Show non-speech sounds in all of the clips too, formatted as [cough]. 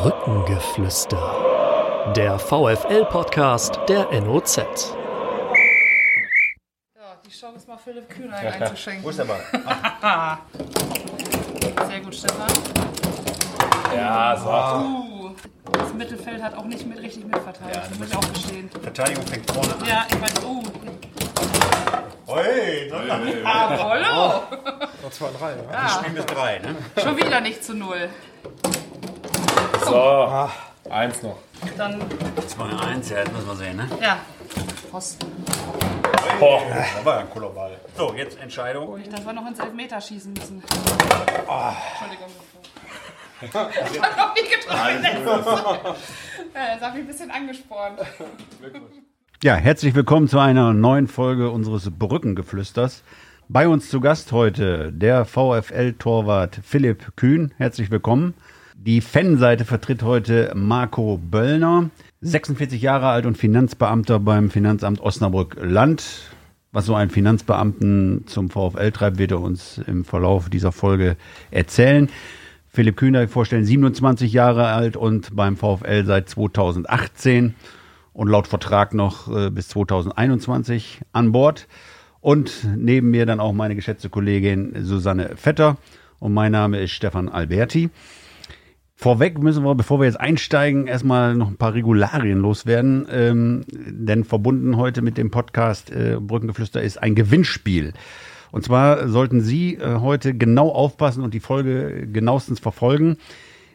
Brückengeflüster. Der VFL-Podcast der NOZ. Ja, die Show ist mal Philipp Kühner einzuschenken. Wo ist der Ball? [laughs] Sehr gut, Stefan. Ja, so. Uh, das Mittelfeld hat auch nicht mit, richtig mitverteilt. Ja, das muss ich auch gestehen. Verteidigung fängt vorne an. Ja, ich meine, uh, Hey, dann Apollo! Noch zwei, drei, ja. Ja, Spiel bis drei, ne? schon wieder nicht zu null. So, eins noch. Dann, 2-1, ja, jetzt müssen wir sehen, ne? ja, Posten. Boah. Da war ja ein cooler Ball. So, jetzt Entscheidung. Dass wir noch ins Elfmeter schießen müssen. Entschuldigung. Ich hab noch nie getroffen. Ja, Das hat mich ein bisschen angespornt. [laughs] Ja, herzlich willkommen zu einer neuen Folge unseres Brückengeflüsters. Bei uns zu Gast heute der VfL-Torwart Philipp Kühn. Herzlich willkommen. Die Fanseite vertritt heute Marco Böllner, 46 Jahre alt und Finanzbeamter beim Finanzamt Osnabrück-Land. Was so ein Finanzbeamten zum VfL treibt, wird er uns im Verlauf dieser Folge erzählen. Philipp Kühn, darf ich vorstellen, 27 Jahre alt und beim VfL seit 2018 und laut Vertrag noch äh, bis 2021 an Bord. Und neben mir dann auch meine geschätzte Kollegin Susanne Vetter und mein Name ist Stefan Alberti. Vorweg müssen wir, bevor wir jetzt einsteigen, erstmal noch ein paar Regularien loswerden, ähm, denn verbunden heute mit dem Podcast äh, Brückengeflüster ist ein Gewinnspiel. Und zwar sollten Sie äh, heute genau aufpassen und die Folge genauestens verfolgen,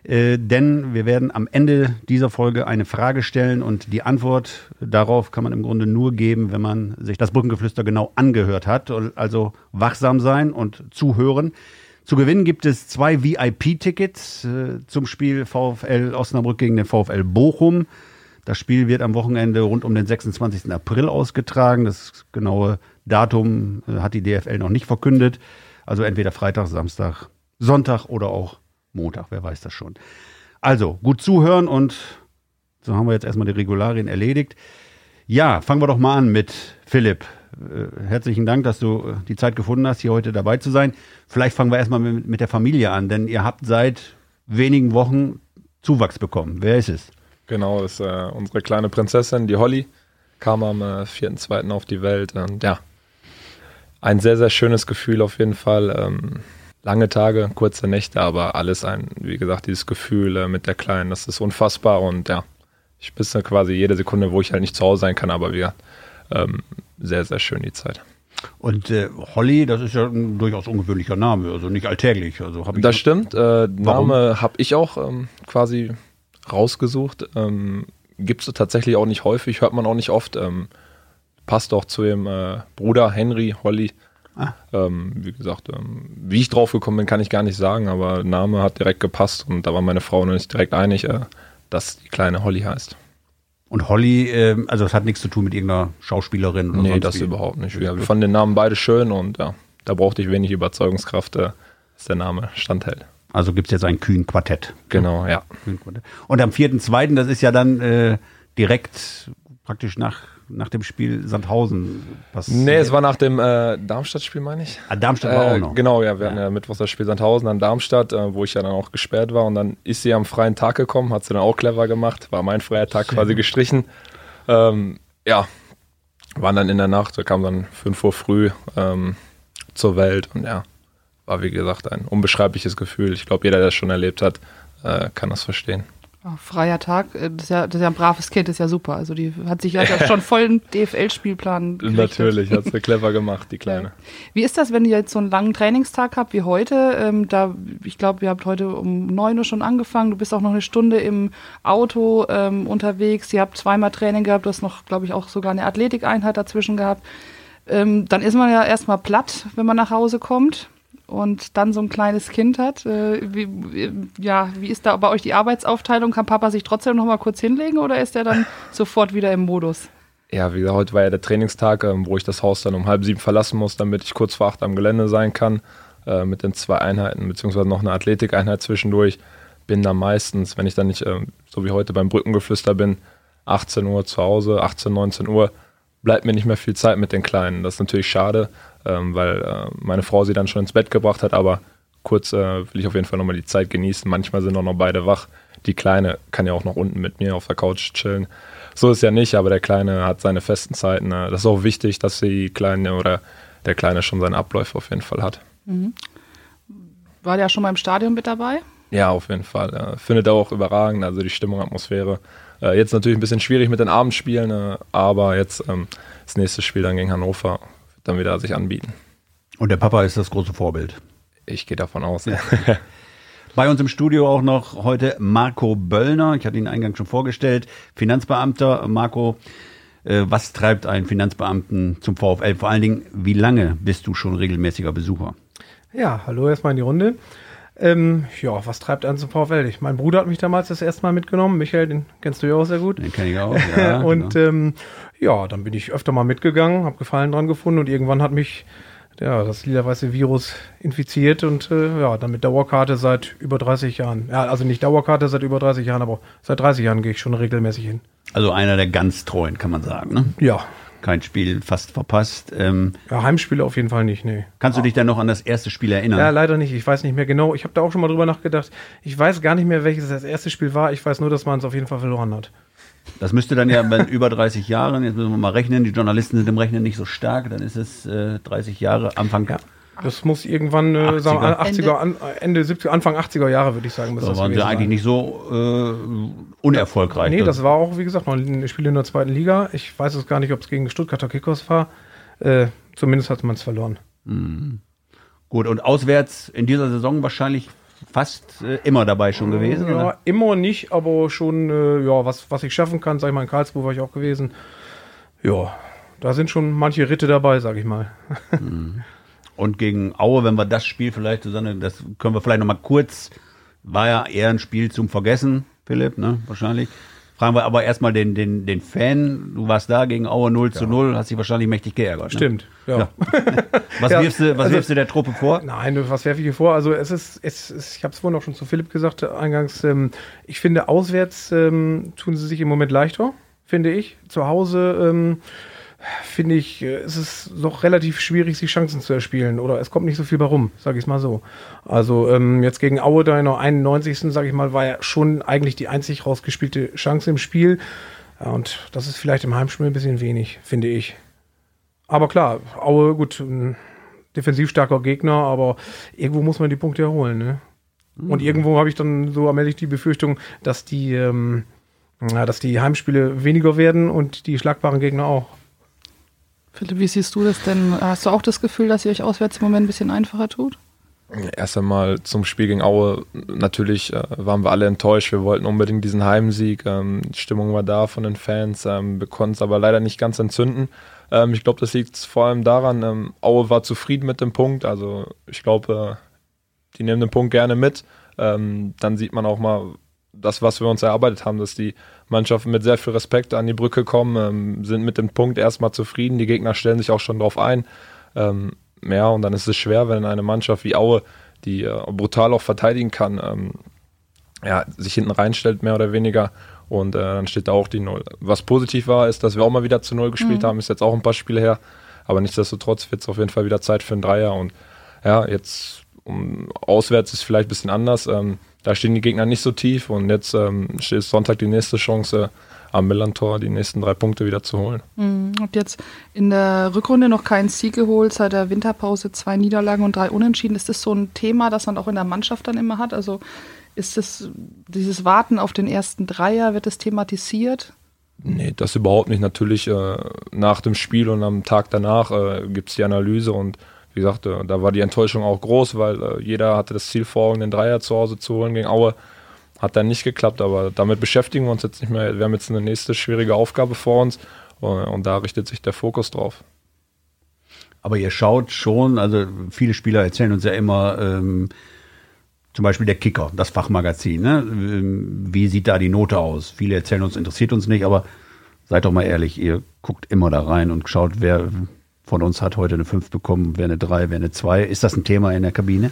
äh, denn wir werden am Ende dieser Folge eine Frage stellen und die Antwort darauf kann man im Grunde nur geben, wenn man sich das Brückengeflüster genau angehört hat. Also wachsam sein und zuhören. Zu gewinnen gibt es zwei VIP-Tickets äh, zum Spiel VfL Osnabrück gegen den VfL Bochum. Das Spiel wird am Wochenende rund um den 26. April ausgetragen. Das genaue Datum äh, hat die DFL noch nicht verkündet. Also entweder Freitag, Samstag, Sonntag oder auch Montag, wer weiß das schon. Also gut zuhören und so haben wir jetzt erstmal die Regularien erledigt. Ja, fangen wir doch mal an mit Philipp. Äh, herzlichen Dank, dass du äh, die Zeit gefunden hast, hier heute dabei zu sein. Vielleicht fangen wir erstmal mit, mit der Familie an, denn ihr habt seit wenigen Wochen Zuwachs bekommen. Wer ist es? Genau, das ist äh, unsere kleine Prinzessin, die Holly, kam am äh, 4.2. auf die Welt. Und ja, ein sehr, sehr schönes Gefühl auf jeden Fall. Ähm, lange Tage, kurze Nächte, aber alles ein, wie gesagt, dieses Gefühl äh, mit der Kleinen, das ist unfassbar. Und ja, ich bisse quasi jede Sekunde, wo ich halt nicht zu Hause sein kann, aber wir ähm, sehr, sehr schön die Zeit. Und äh, Holly, das ist ja ein durchaus ungewöhnlicher Name, also nicht alltäglich. Also hab ich Das stimmt. Äh, Name habe ich auch ähm, quasi rausgesucht. Ähm, Gibt es tatsächlich auch nicht häufig, hört man auch nicht oft. Ähm, passt auch zu dem äh, Bruder Henry Holly. Ah. Ähm, wie gesagt, ähm, wie ich drauf gekommen bin, kann ich gar nicht sagen, aber Name hat direkt gepasst und da war meine Frau und ich direkt einig, äh, dass die kleine Holly heißt. Und Holly, äh, also das hat nichts zu tun mit irgendeiner Schauspielerin oder nee, das wie. überhaupt nicht. Wir, wir fanden den Namen beide schön und ja, da brauchte ich wenig Überzeugungskraft, äh, dass der Name standhält. Also gibt es jetzt ein kühn Quartett. Genau, ja. Kühn-Quartett. Und am 4.2., das ist ja dann äh, direkt praktisch nach, nach dem Spiel Sandhausen. Was, Nee, es war nach dem äh, Darmstadt-Spiel, meine ich. Ah, Darmstadt war Äh, auch noch. Genau, ja, wir hatten ja Mittwochs das Spiel Sandhausen, dann Darmstadt, äh, wo ich ja dann auch gesperrt war. Und dann ist sie am freien Tag gekommen, hat sie dann auch clever gemacht, war mein freier Tag quasi gestrichen. Ähm, ja, waren dann in der Nacht, wir kamen dann 5 Uhr früh ähm, zur Welt und ja, war wie gesagt ein unbeschreibliches Gefühl. Ich glaube, jeder, der es schon erlebt hat, äh, kann das verstehen. Oh, freier Tag, äh, das ist, ja, das ist ja ein braves Kind, das ist ja super. Also die hat sich ja schon voll einen DFL-Spielplan [laughs] Natürlich, hat sie clever gemacht, die Kleine. Wie ist das, wenn ihr jetzt so einen langen Trainingstag habt wie heute? Ähm, da, ich glaube, ihr habt heute um 9 Uhr schon angefangen. Du bist auch noch eine Stunde im Auto ähm, unterwegs. Ihr habt zweimal Training gehabt. Du hast noch, glaube ich, auch sogar eine Athletikeinheit dazwischen gehabt. Ähm, dann ist man ja erstmal platt, wenn man nach Hause kommt und dann so ein kleines Kind hat. Äh, wie, wie- ja, wie ist da bei euch die Arbeitsaufteilung? Kann Papa sich trotzdem noch mal kurz hinlegen oder ist er dann [laughs] sofort wieder im Modus? Ja, wie gesagt, heute war ja der Trainingstag, ähm, wo ich das Haus dann um halb sieben verlassen muss, damit ich kurz vor acht am Gelände sein kann. Äh, mit den zwei Einheiten, beziehungsweise noch eine Athletikeinheit zwischendurch. Bin dann meistens, wenn ich dann nicht ähm, so wie heute beim Brückengeflüster bin, 18 Uhr zu Hause, 18, 19 Uhr, bleibt mir nicht mehr viel Zeit mit den Kleinen. Das ist natürlich schade, ähm, weil äh, meine Frau sie dann schon ins Bett gebracht hat, aber kurz äh, will ich auf jeden Fall nochmal die Zeit genießen. Manchmal sind auch noch beide wach. die Kleine kann ja auch noch unten mit mir auf der Couch chillen. So ist ja nicht, aber der Kleine hat seine festen Zeiten. Äh, das ist auch wichtig, dass die Kleine oder der Kleine schon seinen Abläufe auf jeden Fall hat. Mhm. War der schon mal im Stadion mit dabei? Ja, auf jeden Fall. Ja. Findet auch überragend, also die Stimmung, Atmosphäre. Äh, jetzt natürlich ein bisschen schwierig mit den Abendspielen, äh, aber jetzt ähm, das nächste Spiel dann gegen Hannover wird dann wieder sich anbieten. Und der Papa ist das große Vorbild. Ich gehe davon aus. Ja. [laughs] Bei uns im Studio auch noch heute Marco Böllner. Ich hatte ihn eingangs schon vorgestellt. Finanzbeamter. Marco, äh, was treibt einen Finanzbeamten zum VfL? Vor allen Dingen, wie lange bist du schon regelmäßiger Besucher? Ja, hallo erstmal in die Runde. Ähm, ja, was treibt einen zum VfL? Mein Bruder hat mich damals das erste Mal mitgenommen. Michael, den kennst du ja auch sehr gut. Den kenne ich auch. Ja, [laughs] und genau. ähm, ja, dann bin ich öfter mal mitgegangen, habe Gefallen dran gefunden und irgendwann hat mich ja, das lila-weiße Virus infiziert und äh, ja, dann mit Dauerkarte seit über 30 Jahren. Ja, also nicht Dauerkarte seit über 30 Jahren, aber seit 30 Jahren gehe ich schon regelmäßig hin. Also einer der ganz treuen, kann man sagen, ne? Ja. Kein Spiel fast verpasst. Ähm, ja, Heimspiele auf jeden Fall nicht, nee. Kannst du dich denn noch an das erste Spiel erinnern? Ja, leider nicht. Ich weiß nicht mehr genau. Ich habe da auch schon mal drüber nachgedacht. Ich weiß gar nicht mehr, welches das erste Spiel war. Ich weiß nur, dass man es auf jeden Fall verloren hat. Das müsste dann ja bei über 30 Jahren, jetzt müssen wir mal rechnen, die Journalisten sind im Rechnen nicht so stark, dann ist es äh, 30 Jahre, Anfang. Ja. Das muss irgendwann äh, 80er. Sagen, 80er Ende. Ende 70er, Anfang 80er Jahre, würde ich sagen. Da waren sie eigentlich nicht so äh, unerfolgreich. Nee, das war auch, wie gesagt, noch ein Spiel in der zweiten Liga. Ich weiß es gar nicht, ob es gegen Stuttgarter Kickers war. Äh, zumindest hat man es verloren. Mhm. Gut, und auswärts in dieser Saison wahrscheinlich fast äh, immer dabei schon gewesen? Ja, oder? immer nicht, aber schon, äh, ja, was, was ich schaffen kann, sag ich mal, in Karlsruhe war ich auch gewesen. Ja, da sind schon manche Ritte dabei, sag ich mal. Mhm. [laughs] Und gegen Aue, wenn wir das Spiel vielleicht, Susanne, das können wir vielleicht nochmal kurz, war ja eher ein Spiel zum Vergessen, Philipp, ne, wahrscheinlich. Fragen wir aber erstmal den, den, den Fan. Du warst da gegen Aue 0 zu 0, hast dich wahrscheinlich mächtig geärgert. Ne? Stimmt, ja. ja. [laughs] was ja, wirfst, du, was also, wirfst du der Truppe vor? Nein, was werfe ich hier vor? Also es ist, es ist ich habe es vorhin auch schon zu Philipp gesagt, eingangs, ähm, ich finde, auswärts ähm, tun sie sich im Moment leichter, finde ich. Zu Hause ähm, finde ich, äh, es ist doch relativ schwierig, sich Chancen zu erspielen. Oder es kommt nicht so viel bei rum, sage ich es mal so. Also ähm, jetzt gegen Aue da in der 91. sage ich mal, war ja schon eigentlich die einzig rausgespielte Chance im Spiel. Ja, und das ist vielleicht im Heimspiel ein bisschen wenig, finde ich. Aber klar, Aue, gut, ein defensiv starker Gegner, aber irgendwo muss man die Punkte erholen. Ne? Mhm. Und irgendwo habe ich dann so allmählich die Befürchtung, dass die, ähm, ja, dass die Heimspiele weniger werden und die schlagbaren Gegner auch. Philipp, wie siehst du das denn? Hast du auch das Gefühl, dass ihr euch auswärts im Moment ein bisschen einfacher tut? Erst einmal zum Spiel gegen Aue. Natürlich äh, waren wir alle enttäuscht. Wir wollten unbedingt diesen Heimsieg. Ähm, die Stimmung war da von den Fans. Ähm, wir konnten es aber leider nicht ganz entzünden. Ähm, ich glaube, das liegt vor allem daran, ähm, Aue war zufrieden mit dem Punkt. Also ich glaube, äh, die nehmen den Punkt gerne mit. Ähm, dann sieht man auch mal das, was wir uns erarbeitet haben, dass die Mannschaften mit sehr viel Respekt an die Brücke kommen, ähm, sind mit dem Punkt erstmal zufrieden. Die Gegner stellen sich auch schon darauf ein. Ähm, ja, und dann ist es schwer, wenn eine Mannschaft wie Aue, die äh, brutal auch verteidigen kann, ähm, ja, sich hinten reinstellt, mehr oder weniger. Und äh, dann steht da auch die Null. Was positiv war, ist, dass wir auch mal wieder zu Null gespielt mhm. haben. Ist jetzt auch ein paar Spiele her. Aber nichtsdestotrotz wird es auf jeden Fall wieder Zeit für einen Dreier. Und ja, jetzt um, auswärts ist vielleicht ein bisschen anders. Ähm, da stehen die Gegner nicht so tief und jetzt ähm, steht Sonntag die nächste Chance am Millantor die nächsten drei Punkte wieder zu holen. Mhm. Habt jetzt in der Rückrunde noch keinen Sieg geholt, seit der Winterpause zwei Niederlagen und drei Unentschieden. Ist das so ein Thema, das man auch in der Mannschaft dann immer hat? Also ist das dieses Warten auf den ersten Dreier, wird das thematisiert? Nee, das überhaupt nicht. Natürlich äh, nach dem Spiel und am Tag danach äh, gibt es die Analyse und wie gesagt, äh, da war die Enttäuschung auch groß, weil äh, jeder hatte das Ziel vor den Dreier zu Hause zu holen gegen Aue. Hat dann nicht geklappt, aber damit beschäftigen wir uns jetzt nicht mehr. Wir haben jetzt eine nächste schwierige Aufgabe vor uns und, und da richtet sich der Fokus drauf. Aber ihr schaut schon, also viele Spieler erzählen uns ja immer, ähm, zum Beispiel der Kicker, das Fachmagazin, ne? Ähm, wie sieht da die Note aus? Viele erzählen uns, interessiert uns nicht, aber seid doch mal ehrlich, ihr guckt immer da rein und schaut, wer von uns hat heute eine 5 bekommen, wer eine 3, wer eine 2. Ist das ein Thema in der Kabine?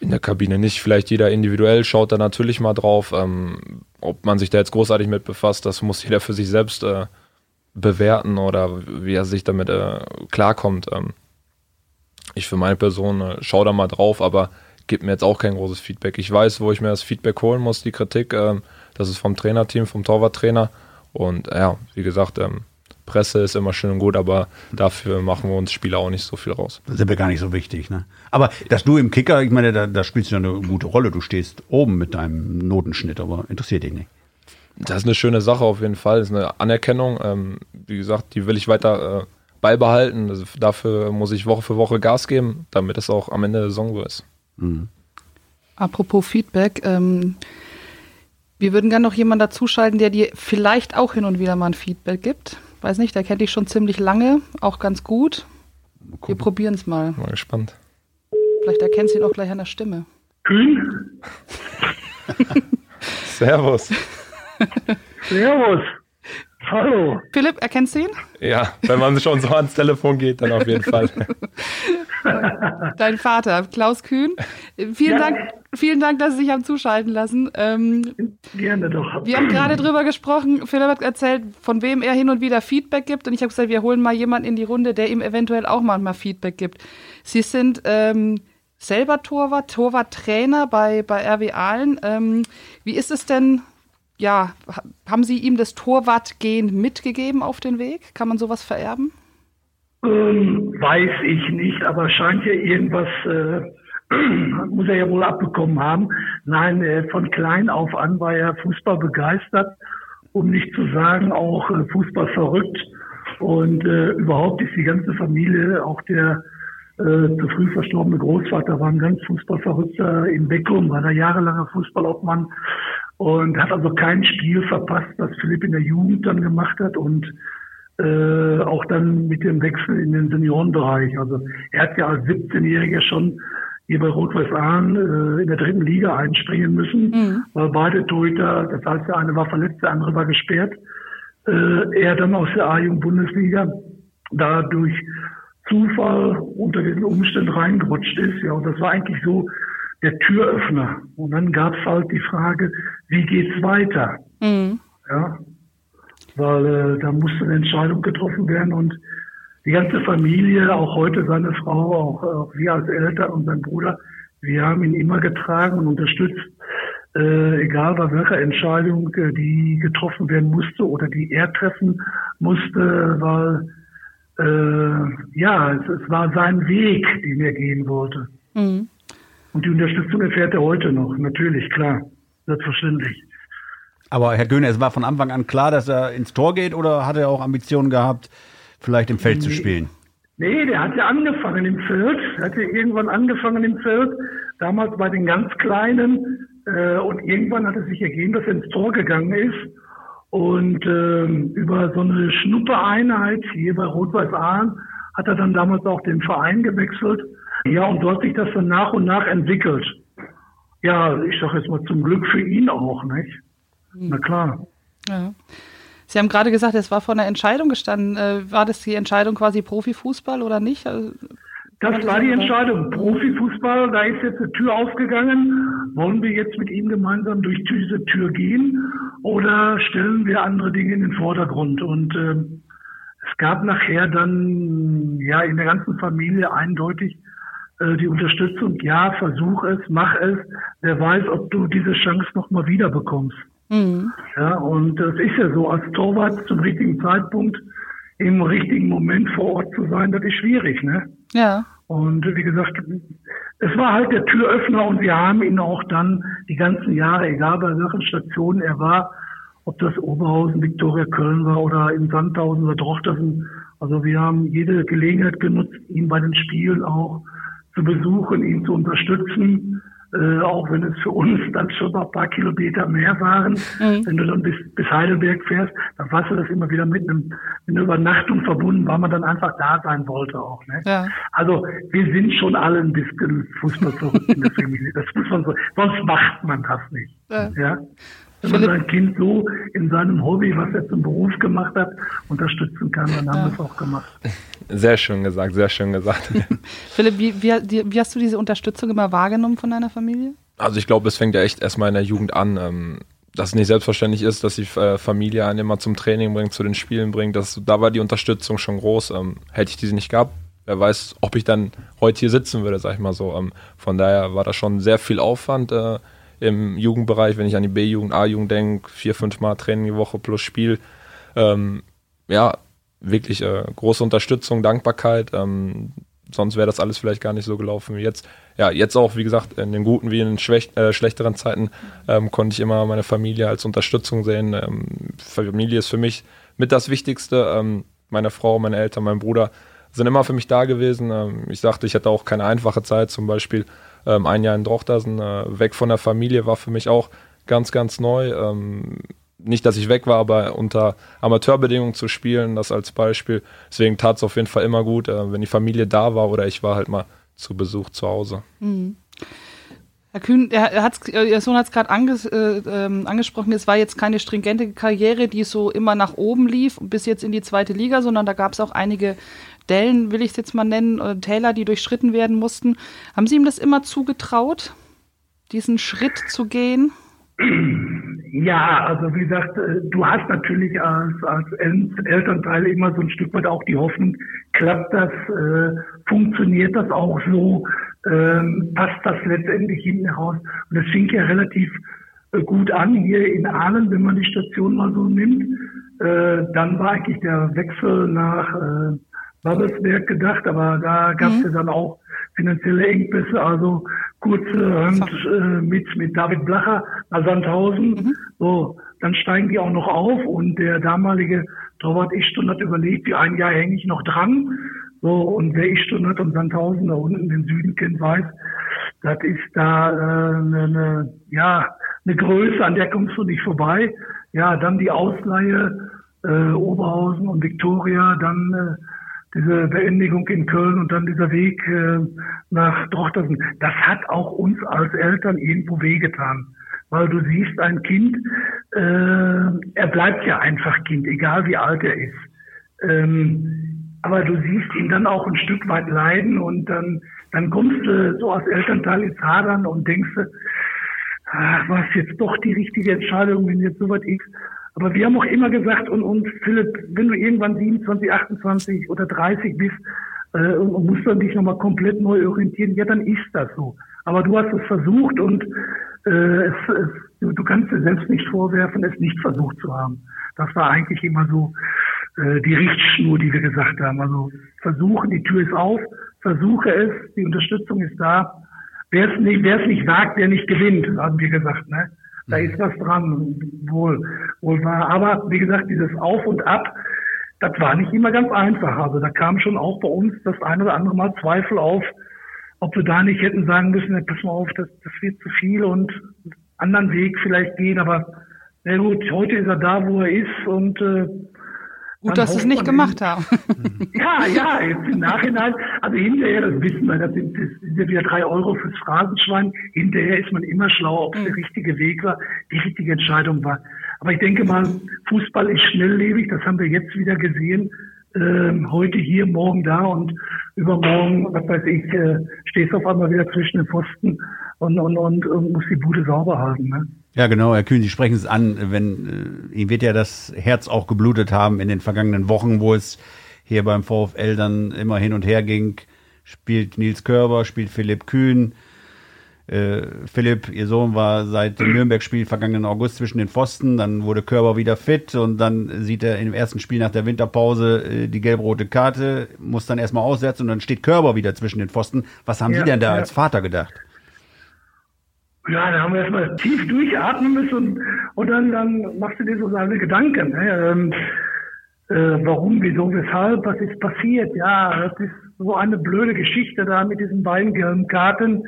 In der Kabine nicht. Vielleicht jeder individuell schaut da natürlich mal drauf. Ähm, ob man sich da jetzt großartig mit befasst, das muss jeder für sich selbst äh, bewerten oder wie er sich damit äh, klarkommt. Ähm, ich für meine Person äh, schaue da mal drauf, aber gibt mir jetzt auch kein großes Feedback. Ich weiß, wo ich mir das Feedback holen muss, die Kritik. Ähm, das ist vom Trainerteam, vom Torwarttrainer. Und ja, wie gesagt, ähm, Presse ist immer schön und gut, aber dafür machen wir uns Spieler auch nicht so viel raus. Das ist aber gar nicht so wichtig. Ne? Aber dass du im Kicker, ich meine, da, da spielst du ja eine gute Rolle. Du stehst oben mit deinem Notenschnitt, aber interessiert dich nicht. Das ist eine schöne Sache auf jeden Fall. Das ist eine Anerkennung. Ähm, wie gesagt, die will ich weiter äh, beibehalten. Also dafür muss ich Woche für Woche Gas geben, damit es auch am Ende der Saison so ist. Mhm. Apropos Feedback, ähm, wir würden gerne noch jemanden dazuschalten, der dir vielleicht auch hin und wieder mal ein Feedback gibt. Weiß nicht, der kennt dich schon ziemlich lange, auch ganz gut. Wir probieren es mal. Mal gespannt. Vielleicht erkennst du ihn auch gleich an der Stimme. Kühn? [laughs] Servus. Servus. Hallo. Philipp, erkennst du ihn? Ja, wenn man schon so ans Telefon geht, dann auf jeden [laughs] Fall. Dein Vater, Klaus Kühn. Vielen, Ja. Dank, vielen Dank, dass Sie sich haben zuschalten lassen. Ähm, Gerne doch. wir haben gerade drüber gesprochen. Philipp hat erzählt, von wem er hin und wieder Feedback gibt. Und ich habe gesagt, wir holen mal jemanden in die Runde, der ihm eventuell auch manchmal Feedback gibt. Sie sind ähm, selber Torwart, Torwarttrainer bei, bei RW Aalen. Ähm, wie ist es denn? Ja, ha- haben Sie ihm das Torwartgehen mitgegeben auf den Weg? Kann man sowas vererben? Ähm, weiß ich nicht, aber scheint ja irgendwas, äh, [clears throat] muss er ja wohl abbekommen haben. Nein, äh, von klein auf an war er Fußball begeistert, um nicht zu sagen auch äh, Fußball verrückt. Und äh, überhaupt ist die ganze Familie, auch der äh, zu früh verstorbene Großvater war ein ganz Fußballverrückter in Beckum, war da jahrelanger Fußballobmann und hat also kein Spiel verpasst, was Philipp in der Jugend dann gemacht hat und äh, auch dann mit dem Wechsel in den Seniorenbereich. Also er hat ja als 17-Jähriger schon hier bei Rot-Weiß Ahn äh, in der dritten Liga einspringen müssen, weil beide Torhüter, das heißt der eine war verletzt, der andere war gesperrt, äh, er dann aus der A-Jugend-Bundesliga da durch Zufall unter diesen Umständen reingerutscht ist. Ja, und das war eigentlich so der Türöffner. Und dann gab es halt die Frage, wie geht's weiter? Mhm. Ja, weil äh, da musste eine Entscheidung getroffen werden und die ganze Familie, auch heute seine Frau, auch, auch wir als Eltern und sein Bruder, wir haben ihn immer getragen und unterstützt, äh, egal bei welcher Entscheidung, äh, die getroffen werden musste oder die er treffen musste, weil äh, ja, es, es war sein Weg, den er gehen wollte. Mhm. Und die Unterstützung erfährt er heute noch, natürlich, klar, selbstverständlich. Aber Herr Göhne, es war von Anfang an klar, dass er ins Tor geht oder hat er auch Ambitionen gehabt, vielleicht im Feld zu spielen? Nee, der hat ja angefangen im Feld. Er hat ja irgendwann angefangen im Feld, damals bei den ganz Kleinen. Äh, und irgendwann hat es sich ergeben, dass er ins Tor gegangen ist. Und ähm, über so eine Schnuppereinheit hier bei Rot-Weiß Aalen hat er dann damals auch den Verein gewechselt. Ja, und dort hat sich das dann nach und nach entwickelt. Ja, ich sage jetzt mal zum Glück für ihn auch, nicht? Na klar. Ja. Sie haben gerade gesagt, es war vor einer Entscheidung gestanden. Äh, war das die Entscheidung quasi Profifußball oder nicht? Also, Das war die Entscheidung. Profifußball, da ist jetzt eine Tür aufgegangen. Wollen wir jetzt mit ihm gemeinsam durch diese Tür gehen oder stellen wir andere Dinge in den Vordergrund? Und ähm, es gab nachher dann ja in der ganzen Familie eindeutig äh, die Unterstützung. Ja, versuch es, mach es. Wer weiß, ob du diese Chance nochmal wieder bekommst. mhm. Ja, und das ist ja so, als Torwart zum richtigen Zeitpunkt im richtigen Moment vor Ort zu sein, das ist schwierig, ne? Ja. Und wie gesagt, es war halt der Türöffner und wir haben ihn auch dann die ganzen Jahre, egal bei welchen Stationen er war, ob das Oberhausen, Viktoria Köln war oder in Sandhausen oder Drochtersen. Also wir haben jede Gelegenheit genutzt, ihn bei den Spielen auch zu besuchen, ihn zu unterstützen. Äh, auch wenn es für uns dann schon mal ein paar Kilometer mehr waren. Wenn du dann bis, bis Heidelberg fährst, dann warst du das immer wieder mit, einem, mit einer Übernachtung verbunden, weil man dann einfach da sein wollte auch. Ne? Ja. Also wir sind schon alle ein bisschen Fußballverrückt in der Familie. Das muss man so, sonst macht man das nicht. Ja. Ja. Wenn man sein Kind so in seinem Hobby, was er zum Beruf gemacht hat, unterstützen kann, dann haben wir es auch gemacht. [laughs] Sehr schön gesagt, sehr schön gesagt. [laughs] Philipp, wie, wie, wie hast du diese Unterstützung immer wahrgenommen von deiner Familie? Also ich glaube, es fängt ja echt erstmal in der Jugend an, ähm, dass es nicht selbstverständlich ist, dass die äh, Familie einen immer zum Training bringt, zu den Spielen bringt. Das, da war die Unterstützung schon groß. Ähm, hätte ich diese nicht gehabt, wer weiß, ob ich dann heute hier sitzen würde, sag ich mal so. Ähm, von daher war das schon sehr viel Aufwand äh, im Jugendbereich, wenn ich an die B-Jugend, A-Jugend denke, vier, fünf Mal Training die Woche plus Spiel. Ähm, ja, wirklich äh, große Unterstützung, Dankbarkeit. Ähm, sonst wäre das alles vielleicht gar nicht so gelaufen wie jetzt. Ja, jetzt auch, wie gesagt, in den guten wie in den schwäch äh, schlechteren Zeiten ähm, konnte ich immer meine Familie als Unterstützung sehen. Ähm, Familie ist für mich mit das Wichtigste. Ähm, meine Frau, meine Eltern, mein Bruder sind immer für mich da gewesen. Ähm, ich sagte, ich hatte auch keine einfache Zeit, zum Beispiel ähm, ein Jahr in Drochtersen, äh, weg von der Familie war für mich auch ganz, ganz neu. Ähm, nicht, dass ich weg war, aber unter Amateurbedingungen zu spielen, das als Beispiel. Deswegen tat es auf jeden Fall immer gut, äh, wenn die Familie da war oder ich war halt mal zu Besuch zu Hause. Mhm. Herr Kühn, hat's, Ihr Sohn hat es gerade anges, äh, ähm, angesprochen, es war jetzt keine stringente Karriere, die so immer nach oben lief, bis jetzt in die zweite Liga, sondern da gab es auch einige Dellen, will ich es jetzt mal nennen, oder Täler, die durchschritten werden mussten. Haben Sie ihm das immer zugetraut, diesen Schritt zu gehen? Ja, also wie gesagt, äh, du hast natürlich als, als Elternteil immer so ein Stück weit auch die Hoffnung, klappt das, äh, funktioniert das auch so, ähm, passt das letztendlich hinten raus. Und das fing ja relativ äh, gut an hier in Aalen, wenn man die Station mal so nimmt. Äh, dann war eigentlich der Wechsel nach äh, Babelsberg gedacht, aber da gab es mhm. ja dann auch finanzielle Engpässe, also kurze Hand äh, mit, mit David Blacher nach Sandhausen. Mhm. So, dann steigen die auch noch auf und der damalige Torwart Ichstund hat überlegt, wie ein Jahr hänge ich noch dran. So, und wer Ichstund hat und Sandhausen da unten den Süden kennt, weiß, das ist da äh, eine, eine, ja, eine Größe, an der kommst du nicht vorbei. Ja, dann die Ausleihe äh, Oberhausen und Viktoria, dann äh, diese Beendigung in Köln und dann dieser Weg äh, nach Drochtersen, das hat auch uns als Eltern irgendwo wehgetan. Weil du siehst, ein Kind, äh, er bleibt ja einfach Kind, egal wie alt er ist. Ähm, aber du siehst ihn dann auch ein Stück weit leiden und dann, dann kommst du so als Elternteil ins Hadern und denkst, ach, war es jetzt doch die richtige Entscheidung, wenn jetzt so weit ist. Aber wir haben auch immer gesagt, und, und Philipp, wenn du irgendwann 27, 28 oder 30 bist äh, und, und musst dann dich nochmal komplett neu orientieren, ja, dann ist das so. Aber du hast es versucht und äh, es, es, du, kannst dir selbst nicht vorwerfen, es nicht versucht zu haben. Das war eigentlich immer so äh, die Richtschnur, die wir gesagt haben. Also versuchen, die Tür ist auf, versuche es, die Unterstützung ist da. Wer es nicht, wer es nicht wagt, der nicht gewinnt, haben wir gesagt. Ne? Da ist was dran, wohl, wohl war. Aber wie gesagt, dieses Auf und Ab, das war nicht immer ganz einfach. Also da kam schon auch bei uns das eine oder andere Mal Zweifel auf, ob wir da nicht hätten sagen müssen, pass mal auf, das, das wird zu viel und einen anderen Weg vielleicht gehen. Aber na gut, heute ist er da, wo er ist und äh, Gut, dass Sie es nicht gemacht haben. [laughs] Ja, ja, jetzt im Nachhinein, also hinterher, das wissen wir, das sind, das sind ja wieder drei Euro fürs Phrasenschwein. Hinterher ist man immer schlau, ob es der mhm. richtige Weg war, die richtige Entscheidung war. Aber ich denke mal, Fußball ist schnelllebig, das haben wir jetzt wieder gesehen. Ähm, heute hier, morgen da und übermorgen, was weiß ich, äh, stehst auf einmal wieder zwischen den Pfosten und, und, und, und musst die Bude sauber halten. Ne? Ja, genau, Herr Kühn, Sie sprechen es an, wenn äh, Ihnen wird ja das Herz auch geblutet haben in den vergangenen Wochen, wo es hier beim VfL dann immer hin und her ging. Spielt Nils Körber, spielt Philipp Kühn. Äh, Philipp, ihr Sohn war seit dem Nürnberg-Spiel vergangenen August zwischen den Pfosten, dann wurde Körber wieder fit und dann sieht er im ersten Spiel nach der Winterpause äh, die gelb-rote Karte, muss dann erstmal aussetzen und dann steht Körber wieder zwischen den Pfosten. Was haben ja, Sie denn da ja. als Vater gedacht? Ja, da haben wir erstmal tief durchatmen müssen und, dann, dann machst du dir so seine Gedanken. Ne? Ähm, äh, warum, wieso, weshalb, was ist passiert? Ja, das ist so eine blöde Geschichte da mit diesen beiden gelben Karten.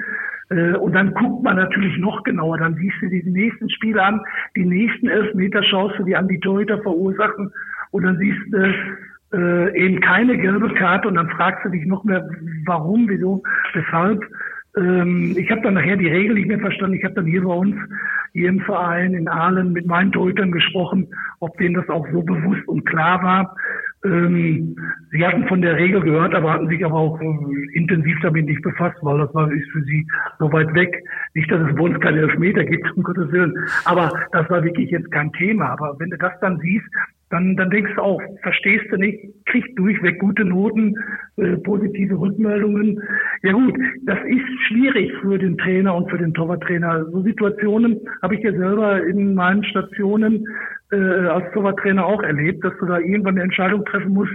Äh, und dann guckt man natürlich noch genauer. Dann siehst du die nächsten Spiele an, die nächsten elf Meter schaust du die an die Torhüter verursachen und dann siehst du äh, eben keine gelbe Karte und dann fragst du dich noch mehr, warum, wieso, weshalb. Ähm, ich habe dann nachher die Regel nicht mehr verstanden. Ich habe dann hier bei uns, hier im Verein in Aalen mit meinen Torhütern gesprochen, ob denen das auch so bewusst und klar war. Ähm, sie hatten von der Regel gehört, aber hatten sich aber auch äh, intensiv damit nicht befasst, weil das war ist für sie so weit weg. Nicht, dass es bei uns keine Elfmeter gibt, um Gottes Willen. Aber das war wirklich jetzt kein Thema. Aber wenn du das dann siehst, dann, dann denkst du auch, verstehst du nicht, kriegst durchweg gute Noten, äh, positive Rückmeldungen. Ja gut, das ist schwierig für den Trainer und für den Torwarttrainer. So Situationen habe ich ja selber in meinen Stationen äh, als Torwarttrainer auch erlebt, dass du da irgendwann eine Entscheidung treffen musst.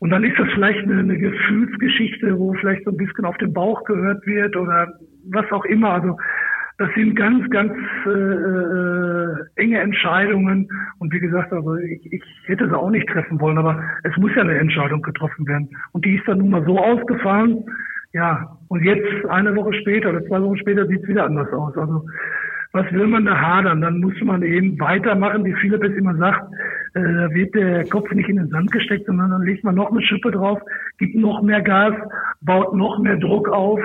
Und dann ist das vielleicht eine, eine Gefühlsgeschichte, wo vielleicht so ein bisschen auf den Bauch gehört wird oder was auch immer. Also das sind ganz, ganz äh, äh, enge Entscheidungen. Und wie gesagt, also ich, ich hätte sie auch nicht treffen wollen, aber es muss ja eine Entscheidung getroffen werden. Und die ist dann nun mal so ausgefallen. Ja, und jetzt eine Woche später oder zwei Wochen später sieht es wieder anders aus. Also was will man da hadern? Dann muss man eben weitermachen, wie Philipp es immer sagt. Äh, da wird der Kopf nicht in den Sand gesteckt, sondern dann legt man noch eine Schippe drauf, gibt noch mehr Gas, baut noch mehr Druck auf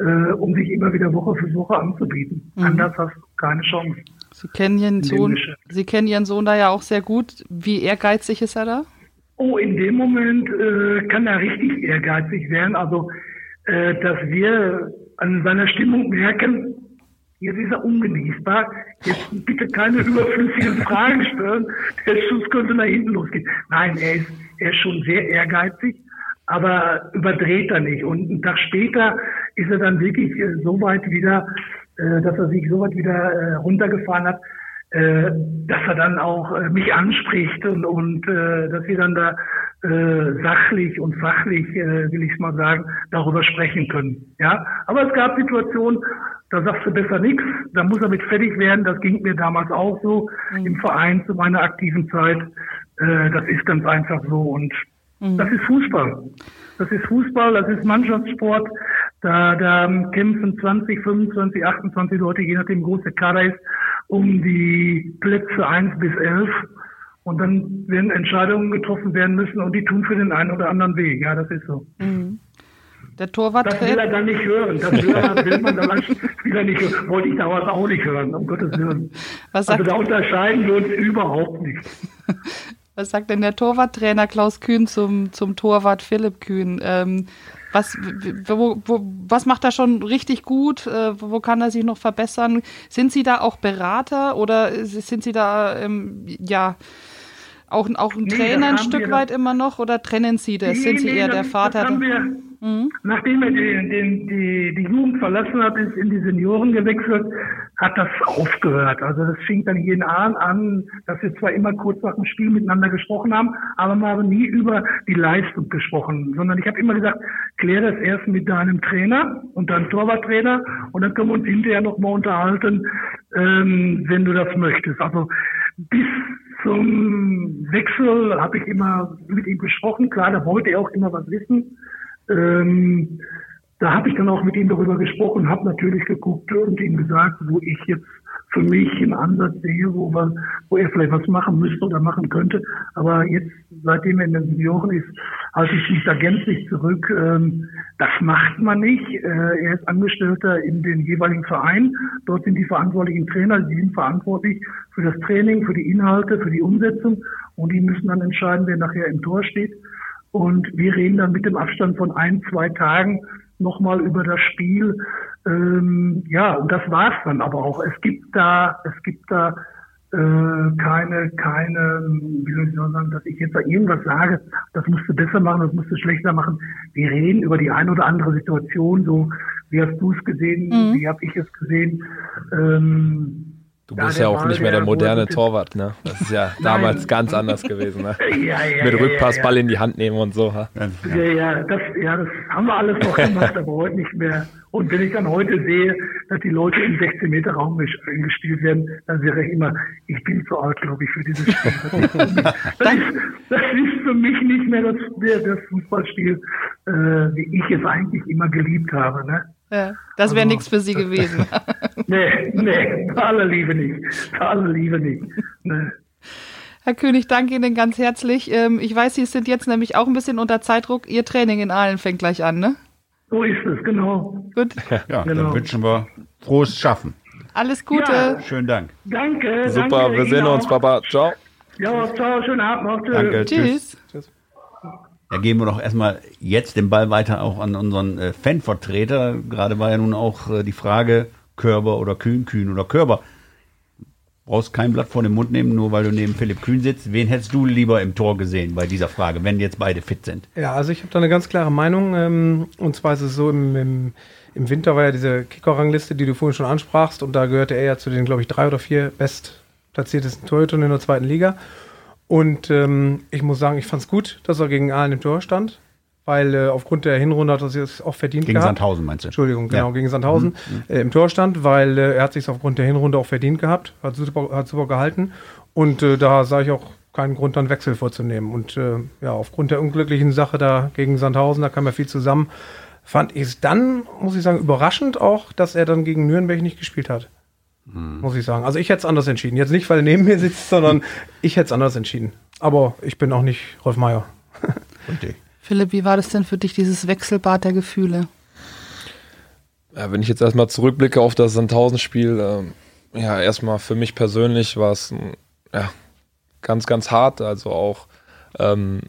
äh, um sich immer wieder Woche für Woche anzubieten. Mhm. Anders hast du keine Chance. Sie kennen, Ihren Sohn, Sie kennen Ihren Sohn da ja auch sehr gut. Wie ehrgeizig ist er da? Oh, in dem Moment äh, kann er richtig ehrgeizig werden. Also, äh, dass wir an seiner Stimmung merken, jetzt ist er ungenießbar. Jetzt bitte keine überflüssigen [laughs] Fragen stellen, der Schuss könnte nach hinten losgehen. Nein, er ist, er ist schon sehr ehrgeizig, aber überdreht er nicht. Und einen Tag später ist er dann wirklich äh, so weit wieder, äh, dass er sich so weit wieder äh, runtergefahren hat, dass er dann auch mich anspricht und, und dass wir dann da sachlich und fachlich, will ich mal sagen, darüber sprechen können. Ja, aber es gab Situationen, da sagst du besser nichts, da muss er mit fertig werden. Das ging mir damals auch so mhm. im Verein zu meiner aktiven Zeit. Das ist ganz einfach so und mhm. das ist Fußball. Das ist Fußball, das ist Mannschaftssport. Da, da kämpfen 20, 25, 28 Leute, je nachdem groß der Kader ist, um die Plätze 1 bis 11. Und dann werden Entscheidungen getroffen werden müssen und die tun für den einen oder anderen weh. Ja, das ist so. Mhm. Der Torwart Das will er dann nicht hören. Das will, will man dann als Spieler nicht hören. Wollte ich damals auch nicht hören, um Gottes Willen. Was also da unterscheiden wir uns überhaupt nicht. [laughs] Was sagt denn der Torwarttrainer Klaus Kühn zum, zum Torwart Philipp Kühn? Ähm, was, wo, wo, was macht er schon richtig gut? Äh, wo kann er sich noch verbessern? Sind Sie da auch Berater oder sind Sie da, ähm, ja, auch, auch ein nee, Trainer ein Stück weit immer noch oder trennen Sie das? Nee, Sind Sie nee, eher der Vater? Das wir, mhm. Nachdem er die, die, die, die Jugend verlassen hat, ist in die Senioren gewechselt, hat das aufgehört. Also das fing dann jeden Abend an, dass wir zwar immer kurz nach dem Spiel miteinander gesprochen haben, aber wir haben nie über die Leistung gesprochen, sondern ich habe immer gesagt, kläre das erst mit deinem Trainer und deinem Torwarttrainer und dann können wir uns hinterher nochmal unterhalten, ähm, wenn du das möchtest. Also bis zum Wechsel habe ich immer mit ihm gesprochen. Klar, da wollte er auch immer was wissen. Ähm, da habe ich dann auch mit ihm darüber gesprochen, habe natürlich geguckt und ihm gesagt, wo ich jetzt für mich einen Ansatz sehe, wo, wir, wo er vielleicht was machen müsste oder machen könnte. Aber jetzt, seitdem er in den Senioren ist, halte ich mich da gänzlich zurück. Ähm, das macht man nicht. Äh, er ist Angestellter in den jeweiligen Verein. Dort sind die verantwortlichen Trainer, die sind verantwortlich für das Training, für die Inhalte, für die Umsetzung. Und die müssen dann entscheiden, wer nachher im Tor steht. Und wir reden dann mit dem Abstand von ein, zwei Tagen nochmal über das Spiel. Ähm, ja, und das war's dann aber auch. Es gibt da, es gibt da äh, keine, keine, wie soll ich sagen, dass ich jetzt da irgendwas sage, das musst du besser machen, das musst du schlechter machen. Wir reden über die eine oder andere Situation, so wie hast du es gesehen, mhm. wie habe ich es gesehen. Ähm, Du bist ja, auch nicht mehr der moderne Torwart, ne? Das ist ja [laughs] damals ganz anders gewesen, ne? [laughs] ja, ja, Mit Rückpass, Ball in die Hand nehmen und so. Ha? Ja, ja, das, ja, das haben wir alles noch gemacht, aber heute nicht mehr. Und wenn ich dann heute sehe, dass die Leute im 16-Meter-Raum gespielt werden, dann wäre ich immer, ich bin zu alt, glaube ich, für dieses Spiel. Das ist, [laughs] das ist, das ist für mich nicht mehr das, das Fußballspiel, äh, wie ich es eigentlich immer geliebt habe, ne? Ja, das wäre also, nichts für Sie gewesen. [laughs] nee, nee, bei aller Liebe nicht. Bei aller Liebe nicht. Nee. Herr König, danke Ihnen ganz herzlich. Ähm, ich weiß, Sie sind jetzt nämlich auch ein bisschen unter Zeitdruck. Ihr Training in Aalen fängt gleich an, ne? So ist es, genau. Gut. Ja, genau. dann wünschen wir frohes Schaffen. Alles Gute. Ja. Schönen Dank. Danke. Super, danke, wir sehen uns, Papa. Ciao. Ja, ciao, schönen Abend noch. Danke, tschüss. tschüss. Da geben wir doch erstmal jetzt den Ball weiter auch an unseren äh, Fanvertreter. Gerade war ja nun auch äh, die Frage Körber oder Kühn, Kühn oder Körber. brauchst kein Blatt vor den Mund nehmen, nur weil du neben Philipp Kühn sitzt. Wen hättest du lieber im Tor gesehen bei dieser Frage, wenn jetzt beide fit sind? Ja, also ich habe da eine ganz klare Meinung. Ähm, und zwar ist es so, im, im, im Winter war ja diese Kicker-Rangliste, die du vorhin schon ansprachst. Und da gehörte er ja zu den, glaube ich, drei oder vier bestplatziertesten Torhütern in der zweiten Liga. Und ähm, ich muss sagen, ich fand es gut, dass er gegen Aalen im Tor stand weil äh, aufgrund der Hinrunde hat er sich das auch verdient Gegen gehabt. Sandhausen meinst du? Entschuldigung, genau, Ja. gegen Sandhausen äh, im Tor stand, weil äh, er hat sich aufgrund der Hinrunde auch verdient gehabt, hat super, hat super gehalten und äh, da sah ich auch keinen Grund, dann Wechsel vorzunehmen. Und äh, ja, aufgrund der unglücklichen Sache da gegen Sandhausen, da kam ja viel zusammen, fand ich es dann, muss ich sagen, überraschend auch, dass er dann gegen Nürnberg nicht gespielt hat. Muss ich sagen. Also ich hätte es anders entschieden. Jetzt nicht, weil er neben mir sitzt, sondern [laughs] ich hätte es anders entschieden. Aber ich bin auch nicht Rolf Meier. Richtig. [laughs] Philipp, wie war das denn für dich, dieses Wechselbad der Gefühle? Ja, wenn ich jetzt erstmal zurückblicke auf das Sandhausen-Spiel, ähm, ja, erstmal für mich persönlich war es ein, ja, ganz, ganz hart. Also auch ähm,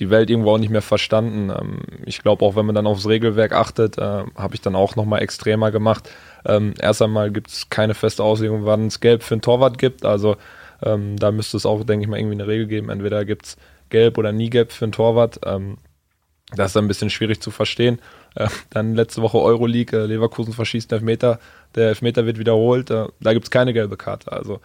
die Welt irgendwo auch nicht mehr verstanden. Ähm, ich glaube, auch wenn man dann aufs Regelwerk achtet, äh, habe ich dann auch nochmal extremer gemacht. Ähm, erst einmal gibt es keine feste Auslegung, wann es Gelb für einen Torwart gibt. Also ähm, da müsste es auch, denke ich mal, irgendwie eine Regel geben. Entweder gibt es Gelb oder nie Gelb für einen Torwart. Das ist ein bisschen schwierig zu verstehen. Äh, dann letzte Woche Euroleague, äh, Leverkusen verschießt einen Elfmeter. Der Elfmeter wird wiederholt. Da gibt es keine gelbe Karte. Also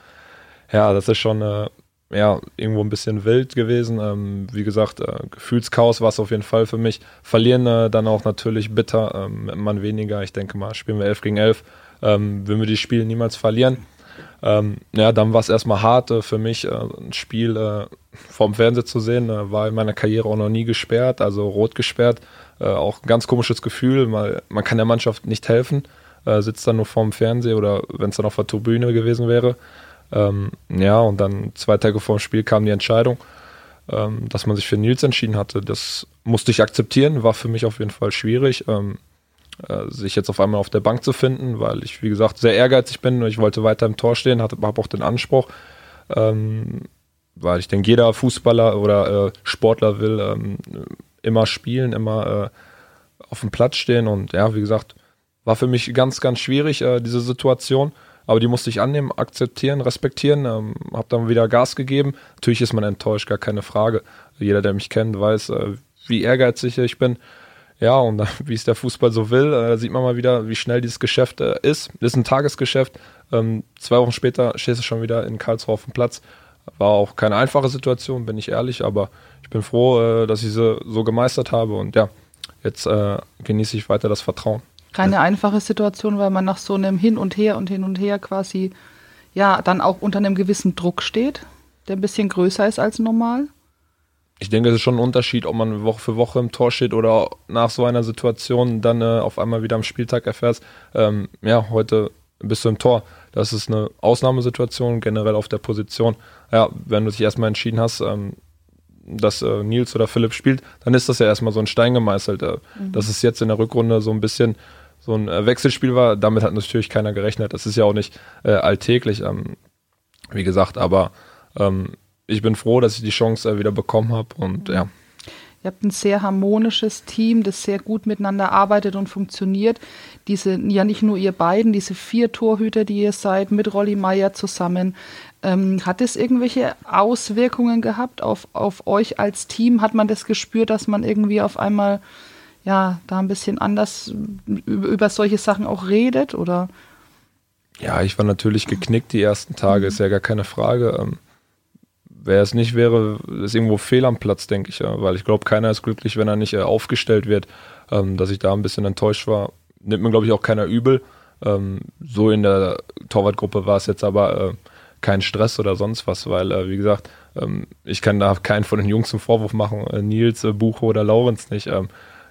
ja, das ist schon äh, ja, irgendwo ein bisschen wild gewesen. Ähm, wie gesagt, äh, Gefühlschaos war es auf jeden Fall für mich. Verlieren äh, dann auch natürlich bitter, ähm, Mann weniger. Ich denke mal, spielen wir 11 gegen 11. Ähm, würden wir die Spiele niemals verlieren. Ähm, ja, dann war es erstmal hart äh, für mich, äh, ein Spiel äh, vorm Fernseher zu sehen. Äh, war in meiner Karriere auch noch nie gesperrt, also rot gesperrt. Äh, auch ein ganz komisches Gefühl, weil man kann der Mannschaft nicht helfen, sitzt dann nur vorm Fernseher oder wenn es dann auf der Tribüne gewesen wäre. Ähm, ja, und dann zwei Tage vor dem Spiel kam die Entscheidung, ähm, dass man sich für Nils entschieden hatte. Das musste ich akzeptieren, war für mich auf jeden Fall schwierig. Ähm, äh, sich jetzt auf einmal auf der Bank zu finden, weil ich, wie gesagt, sehr ehrgeizig bin und ich wollte weiter im Tor stehen, habe auch den Anspruch, ähm, weil ich denke, jeder Fußballer oder äh, Sportler will ähm, immer spielen, immer äh, auf dem Platz stehen und ja, wie gesagt, war für mich ganz, ganz schwierig, äh, diese Situation. Aber die musste ich annehmen, akzeptieren, respektieren, ähm, habe dann wieder Gas gegeben. Natürlich ist man enttäuscht, gar keine Frage. Jeder, der mich kennt, weiß, äh, wie ehrgeizig ich bin. Ja, und dann, [laughs] wie es der Fußball so will, äh, sieht man mal wieder, wie schnell dieses Geschäft äh, ist. Das ist ein Tagesgeschäft. Ähm, zwei Wochen später stehst du schon wieder in Karlsruhe auf dem Platz. War auch keine einfache Situation, bin ich ehrlich, aber ich bin froh, äh, dass ich sie so gemeistert habe und ja, jetzt äh, genieße ich weiter das Vertrauen. Keine einfache Situation, weil man nach so einem Hin und Her und Hin und Her quasi ja dann auch unter einem gewissen Druck steht, der ein bisschen größer ist als normal. ich denke, es ist schon ein Unterschied, ob man Woche für Woche im Tor steht oder nach so einer Situation dann äh, auf einmal wieder am Spieltag erfährst, ähm, ja, heute bist du im Tor. Das ist eine Ausnahmesituation generell auf der Position. Ja, wenn du dich erstmal entschieden hast, ähm, dass äh, Nils oder Philipp spielt, dann ist das ja erstmal so ein Stein gemeißelt. Äh, Dass es jetzt in der Rückrunde so ein bisschen so ein äh, Wechselspiel war, damit hat natürlich keiner gerechnet. Das ist ja auch nicht äh, alltäglich, ähm, wie gesagt, aber ähm, ich bin froh, dass ich die Chance äh, wieder bekommen habe und ja. Ihr habt ein sehr harmonisches Team, das sehr gut miteinander arbeitet und funktioniert. Diese, ja nicht nur ihr beiden, diese vier Torhüter, die ihr seid, mit Rolli Meier zusammen. Ähm, hat es irgendwelche Auswirkungen gehabt auf, auf euch als Team? Hat man das gespürt, dass man irgendwie auf einmal ja da ein bisschen anders über, solche Sachen auch redet? Oder Ja, ich war natürlich geknickt die ersten Tage, ist ja gar keine Frage. Ähm, Wer es nicht wäre, ist irgendwo fehl am Platz, denke ich, weil ich glaube, keiner ist glücklich, wenn er nicht äh, aufgestellt wird. Ähm, dass ich da ein bisschen enttäuscht war, nimmt mir, glaube ich, auch keiner übel. Ähm, so in der Torwartgruppe war es jetzt aber äh, kein Stress oder sonst was, weil, äh, wie gesagt, ich kann da keinen von den Jungs einen Vorwurf machen, Nils, Bucho oder Laurenz nicht.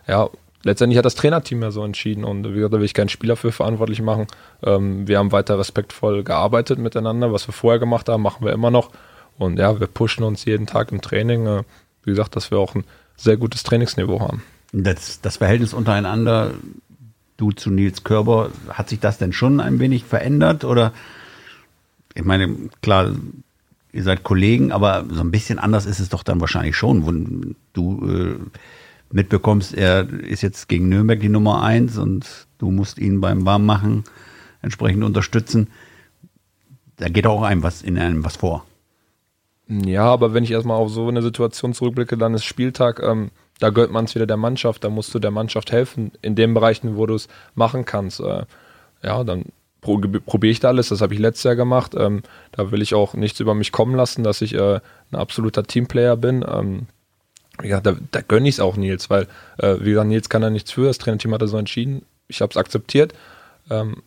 Ja, letztendlich hat das Trainerteam ja so entschieden und wie gesagt, da will ich keinen Spieler für verantwortlich machen. Ähm, wir haben weiter respektvoll gearbeitet miteinander, was wir vorher gemacht haben, machen wir immer noch. Und ja, wir pushen uns jeden Tag im Training. Äh, wie gesagt, dass wir auch ein sehr gutes Trainingsniveau haben. Das, das Verhältnis untereinander, du zu Nils Körber, hat sich das denn schon ein wenig verändert? Oder ich meine, klar, ihr seid Kollegen, aber so ein bisschen anders ist es doch dann wahrscheinlich schon, du äh, mitbekommst, er ist jetzt gegen Nürnberg die Nummer eins und du musst ihn beim Warmmachen entsprechend unterstützen. da geht auch einem was in einem was vor. Ja, aber wenn ich erstmal auf so eine Situation zurückblicke, dann ist Spieltag, ähm, da gehört man es wieder der Mannschaft, da musst du der Mannschaft helfen, in den Bereichen, wo du es machen kannst. Äh, ja, dann pro, probiere ich da alles, das habe ich letztes Jahr gemacht. Ähm, da will ich auch nichts über mich kommen lassen, dass ich äh, ein absoluter Teamplayer bin. Ähm, ja, da, da gönne ich es auch Nils, weil, äh, wie gesagt, Nils kann da nichts für, das Trainerteam hat er so entschieden, ich habe es akzeptiert. Ähm,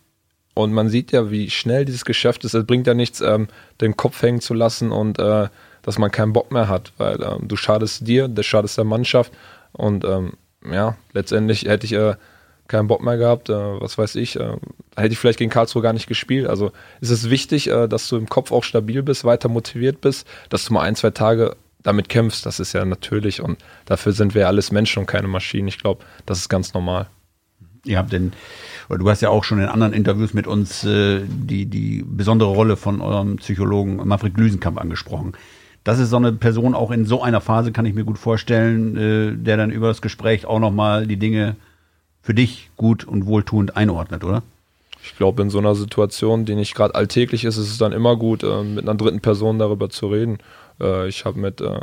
und man sieht ja, wie schnell dieses Geschäft ist. Es bringt ja nichts, ähm, den Kopf hängen zu lassen und äh, dass man keinen Bock mehr hat, weil ähm, du schadest dir, der schadest der Mannschaft. Und ähm, ja, letztendlich hätte ich äh, keinen Bock mehr gehabt, äh, was weiß ich, äh, hätte ich vielleicht gegen Karlsruhe gar nicht gespielt. Also ist es wichtig, äh, dass du im Kopf auch stabil bist, weiter motiviert bist, dass du mal ein, zwei Tage damit kämpfst. Das ist ja natürlich und dafür sind wir ja alles Menschen und keine Maschinen. Ich glaube, das ist ganz normal. Ihr habt denn, oder du hast ja auch schon in anderen Interviews mit uns äh, die, die besondere Rolle von eurem Psychologen Manfred Glüsenkamp angesprochen. Das ist so eine Person auch in so einer Phase, kann ich mir gut vorstellen, äh, der dann über das Gespräch auch nochmal die Dinge für dich gut und wohltuend einordnet, oder? Ich glaube, in so einer Situation, die nicht gerade alltäglich ist, ist es dann immer gut, äh, mit einer dritten Person darüber zu reden. Äh, ich habe mit äh,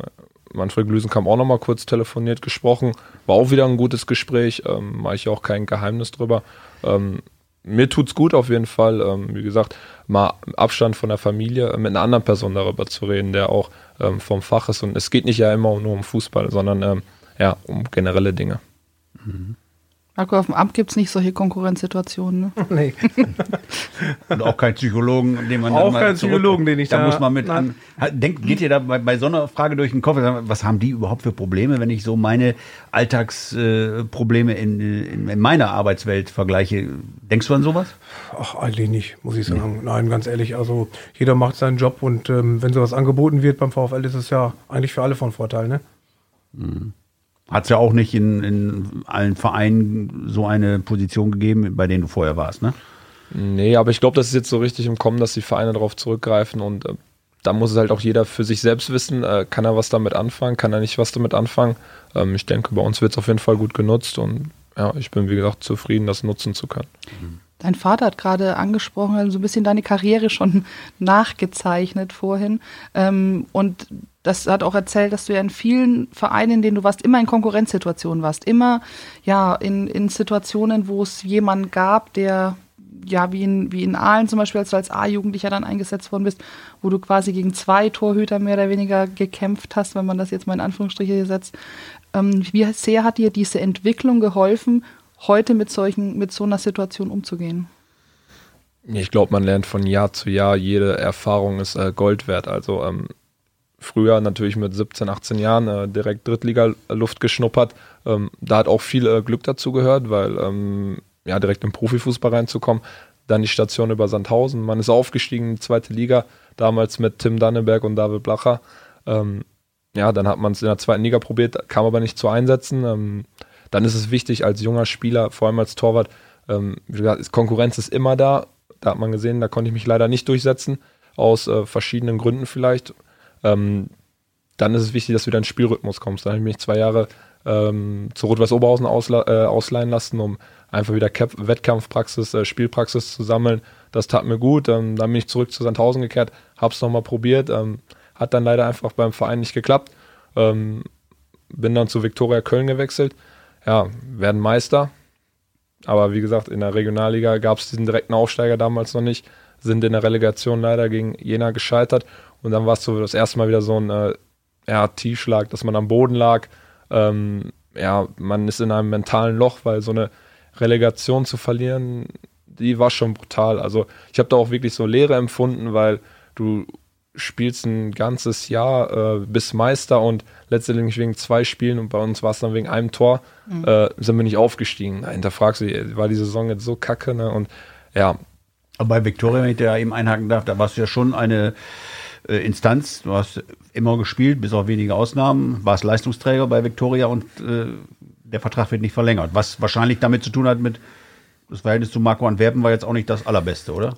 Manfred Glüsenkamp auch nochmal kurz telefoniert, gesprochen. War auch wieder ein gutes Gespräch, ähm, mache ich auch kein Geheimnis drüber. Ähm, mir tut's gut auf jeden Fall, ähm, wie gesagt, mal Abstand von der Familie äh, mit einer anderen Person darüber zu reden, der auch ähm, vom Fach ist. Und es geht nicht ja immer nur um Fußball, sondern ähm, ja, um generelle Dinge. Mhm. Marco, auf dem Amt gibt es nicht solche Konkurrenzsituationen. Ne? [laughs] Nee. Und auch kein Psychologen, den man Auch kein Psychologen, den ich da. Da muss man mit an. Denkt, geht ihr da bei, bei so einer Frage durch den Kopf? Was haben die überhaupt für Probleme, wenn ich so meine Alltagsprobleme äh, in, in, in, meiner Arbeitswelt vergleiche? Denkst du an sowas? Ach, eigentlich nicht, muss ich sagen. Nee. Nein, ganz ehrlich. Also jeder macht seinen Job und ähm, wenn sowas angeboten wird beim VfL, ist es ja eigentlich für alle von Vorteil, ne? Mhm. Hat es ja auch nicht in, in allen Vereinen so eine Position gegeben, bei denen du vorher warst, ne? Nee, aber ich glaube, das ist jetzt so richtig im Kommen, dass die Vereine darauf zurückgreifen und äh, da muss es halt auch jeder für sich selbst wissen, äh, kann er was damit anfangen, kann er nicht was damit anfangen. Ähm, ich denke, bei uns wird es auf jeden Fall gut genutzt und ja, ich bin, wie gesagt, zufrieden, das nutzen zu können. Dein Vater hat gerade angesprochen, so ein bisschen deine Karriere schon [laughs] nachgezeichnet vorhin. Ähm, und das hat auch erzählt, dass du ja in vielen Vereinen, in denen du warst, immer in Konkurrenzsituationen warst. Immer ja in, in Situationen, wo es jemanden gab, der ja, wie in, wie in Aalen zum Beispiel, als du als A-Jugendlicher dann eingesetzt worden bist, wo du quasi gegen zwei Torhüter mehr oder weniger gekämpft hast, wenn man das jetzt mal in Anführungsstriche setzt. Ähm, wie sehr hat dir diese Entwicklung geholfen, heute mit solchen, mit so einer Situation umzugehen? Ich glaube, man lernt von Jahr zu Jahr, jede Erfahrung ist äh, Gold wert. Also ähm, früher natürlich mit 17, 18 Jahren äh, direkt Drittliga-Luft geschnuppert. Ähm, da hat auch viel äh, Glück dazu gehört, weil ähm, ja, direkt im Profifußball reinzukommen. Dann die Station über Sandhausen. Man ist aufgestiegen in die zweite Liga, damals mit Tim Danneberg und David Blacher. Ähm, ja, dann hat man es in der zweiten Liga probiert, kam aber nicht zu einsetzen. Ähm, dann ist es wichtig als junger Spieler, vor allem als Torwart, ähm, wie gesagt, Konkurrenz ist immer da. Da hat man gesehen, da konnte ich mich leider nicht durchsetzen, aus äh, verschiedenen Gründen vielleicht ähm, dann ist es wichtig, dass du wieder in Spielrhythmus kommst. Dann habe ich mich zwei Jahre ähm, zu Rot-Weiß Oberhausen ausla äh, ausleihen lassen, um einfach wieder Cap Wettkampfpraxis, äh, Spielpraxis zu sammeln. Das tat mir gut. Ähm, dann bin ich zurück zu Sandhausen gekehrt, habe es nochmal probiert. Ähm, hat dann leider einfach beim Verein nicht geklappt. Ähm, bin dann zu Viktoria Köln gewechselt. Ja, werden Meister. Aber wie gesagt, in der Regionalliga gab es diesen direkten Aufsteiger damals noch nicht. Sind in der Relegation leider gegen Jena gescheitert und dann war es so das erste Mal wieder so ein äh, ja, Tiefschlag, dass man am Boden lag. Ähm, ja, man ist in einem mentalen Loch, weil so eine Relegation zu verlieren, die war schon brutal. Also ich habe da auch wirklich so Leere empfunden, weil du spielst ein ganzes Jahr äh, bis Meister und letztendlich wegen zwei Spielen und bei uns war es dann wegen einem Tor, mhm. äh, sind wir nicht aufgestiegen. Da hinterfragst du, war die Saison jetzt so kacke, ne? Und ja. Aber bei Viktoria, wenn ich da eben einhaken darf, da warst du ja schon eine äh, Instanz. Du hast immer gespielt, bis auf wenige Ausnahmen, warst Leistungsträger bei Viktoria und äh, der Vertrag wird nicht verlängert. Was wahrscheinlich damit zu tun hat mit das Verhältnis zu Marco Antwerpen war jetzt auch nicht das allerbeste, oder?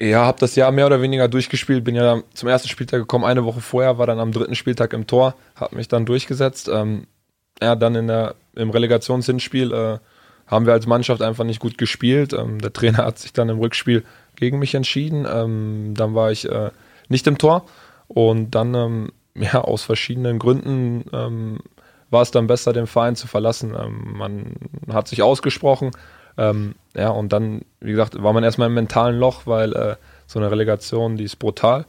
Ja, habe das Jahr mehr oder weniger durchgespielt, bin ja zum ersten Spieltag gekommen, eine Woche vorher, war dann am dritten Spieltag im Tor, habe mich dann durchgesetzt. Ähm, ja, dann in der, im Relegationshinspiel äh, haben wir als Mannschaft einfach nicht gut gespielt. Ähm, der Trainer hat sich dann im Rückspiel gegen mich entschieden. Ähm, dann war ich äh, nicht im Tor und dann ähm, [laughs] ja aus verschiedenen Gründen ähm, war es dann besser, den Verein zu verlassen. Ähm, man hat sich ausgesprochen. Ähm, ja, und dann, wie gesagt, war man erstmal im mentalen Loch, weil äh, so eine Relegation, die ist brutal.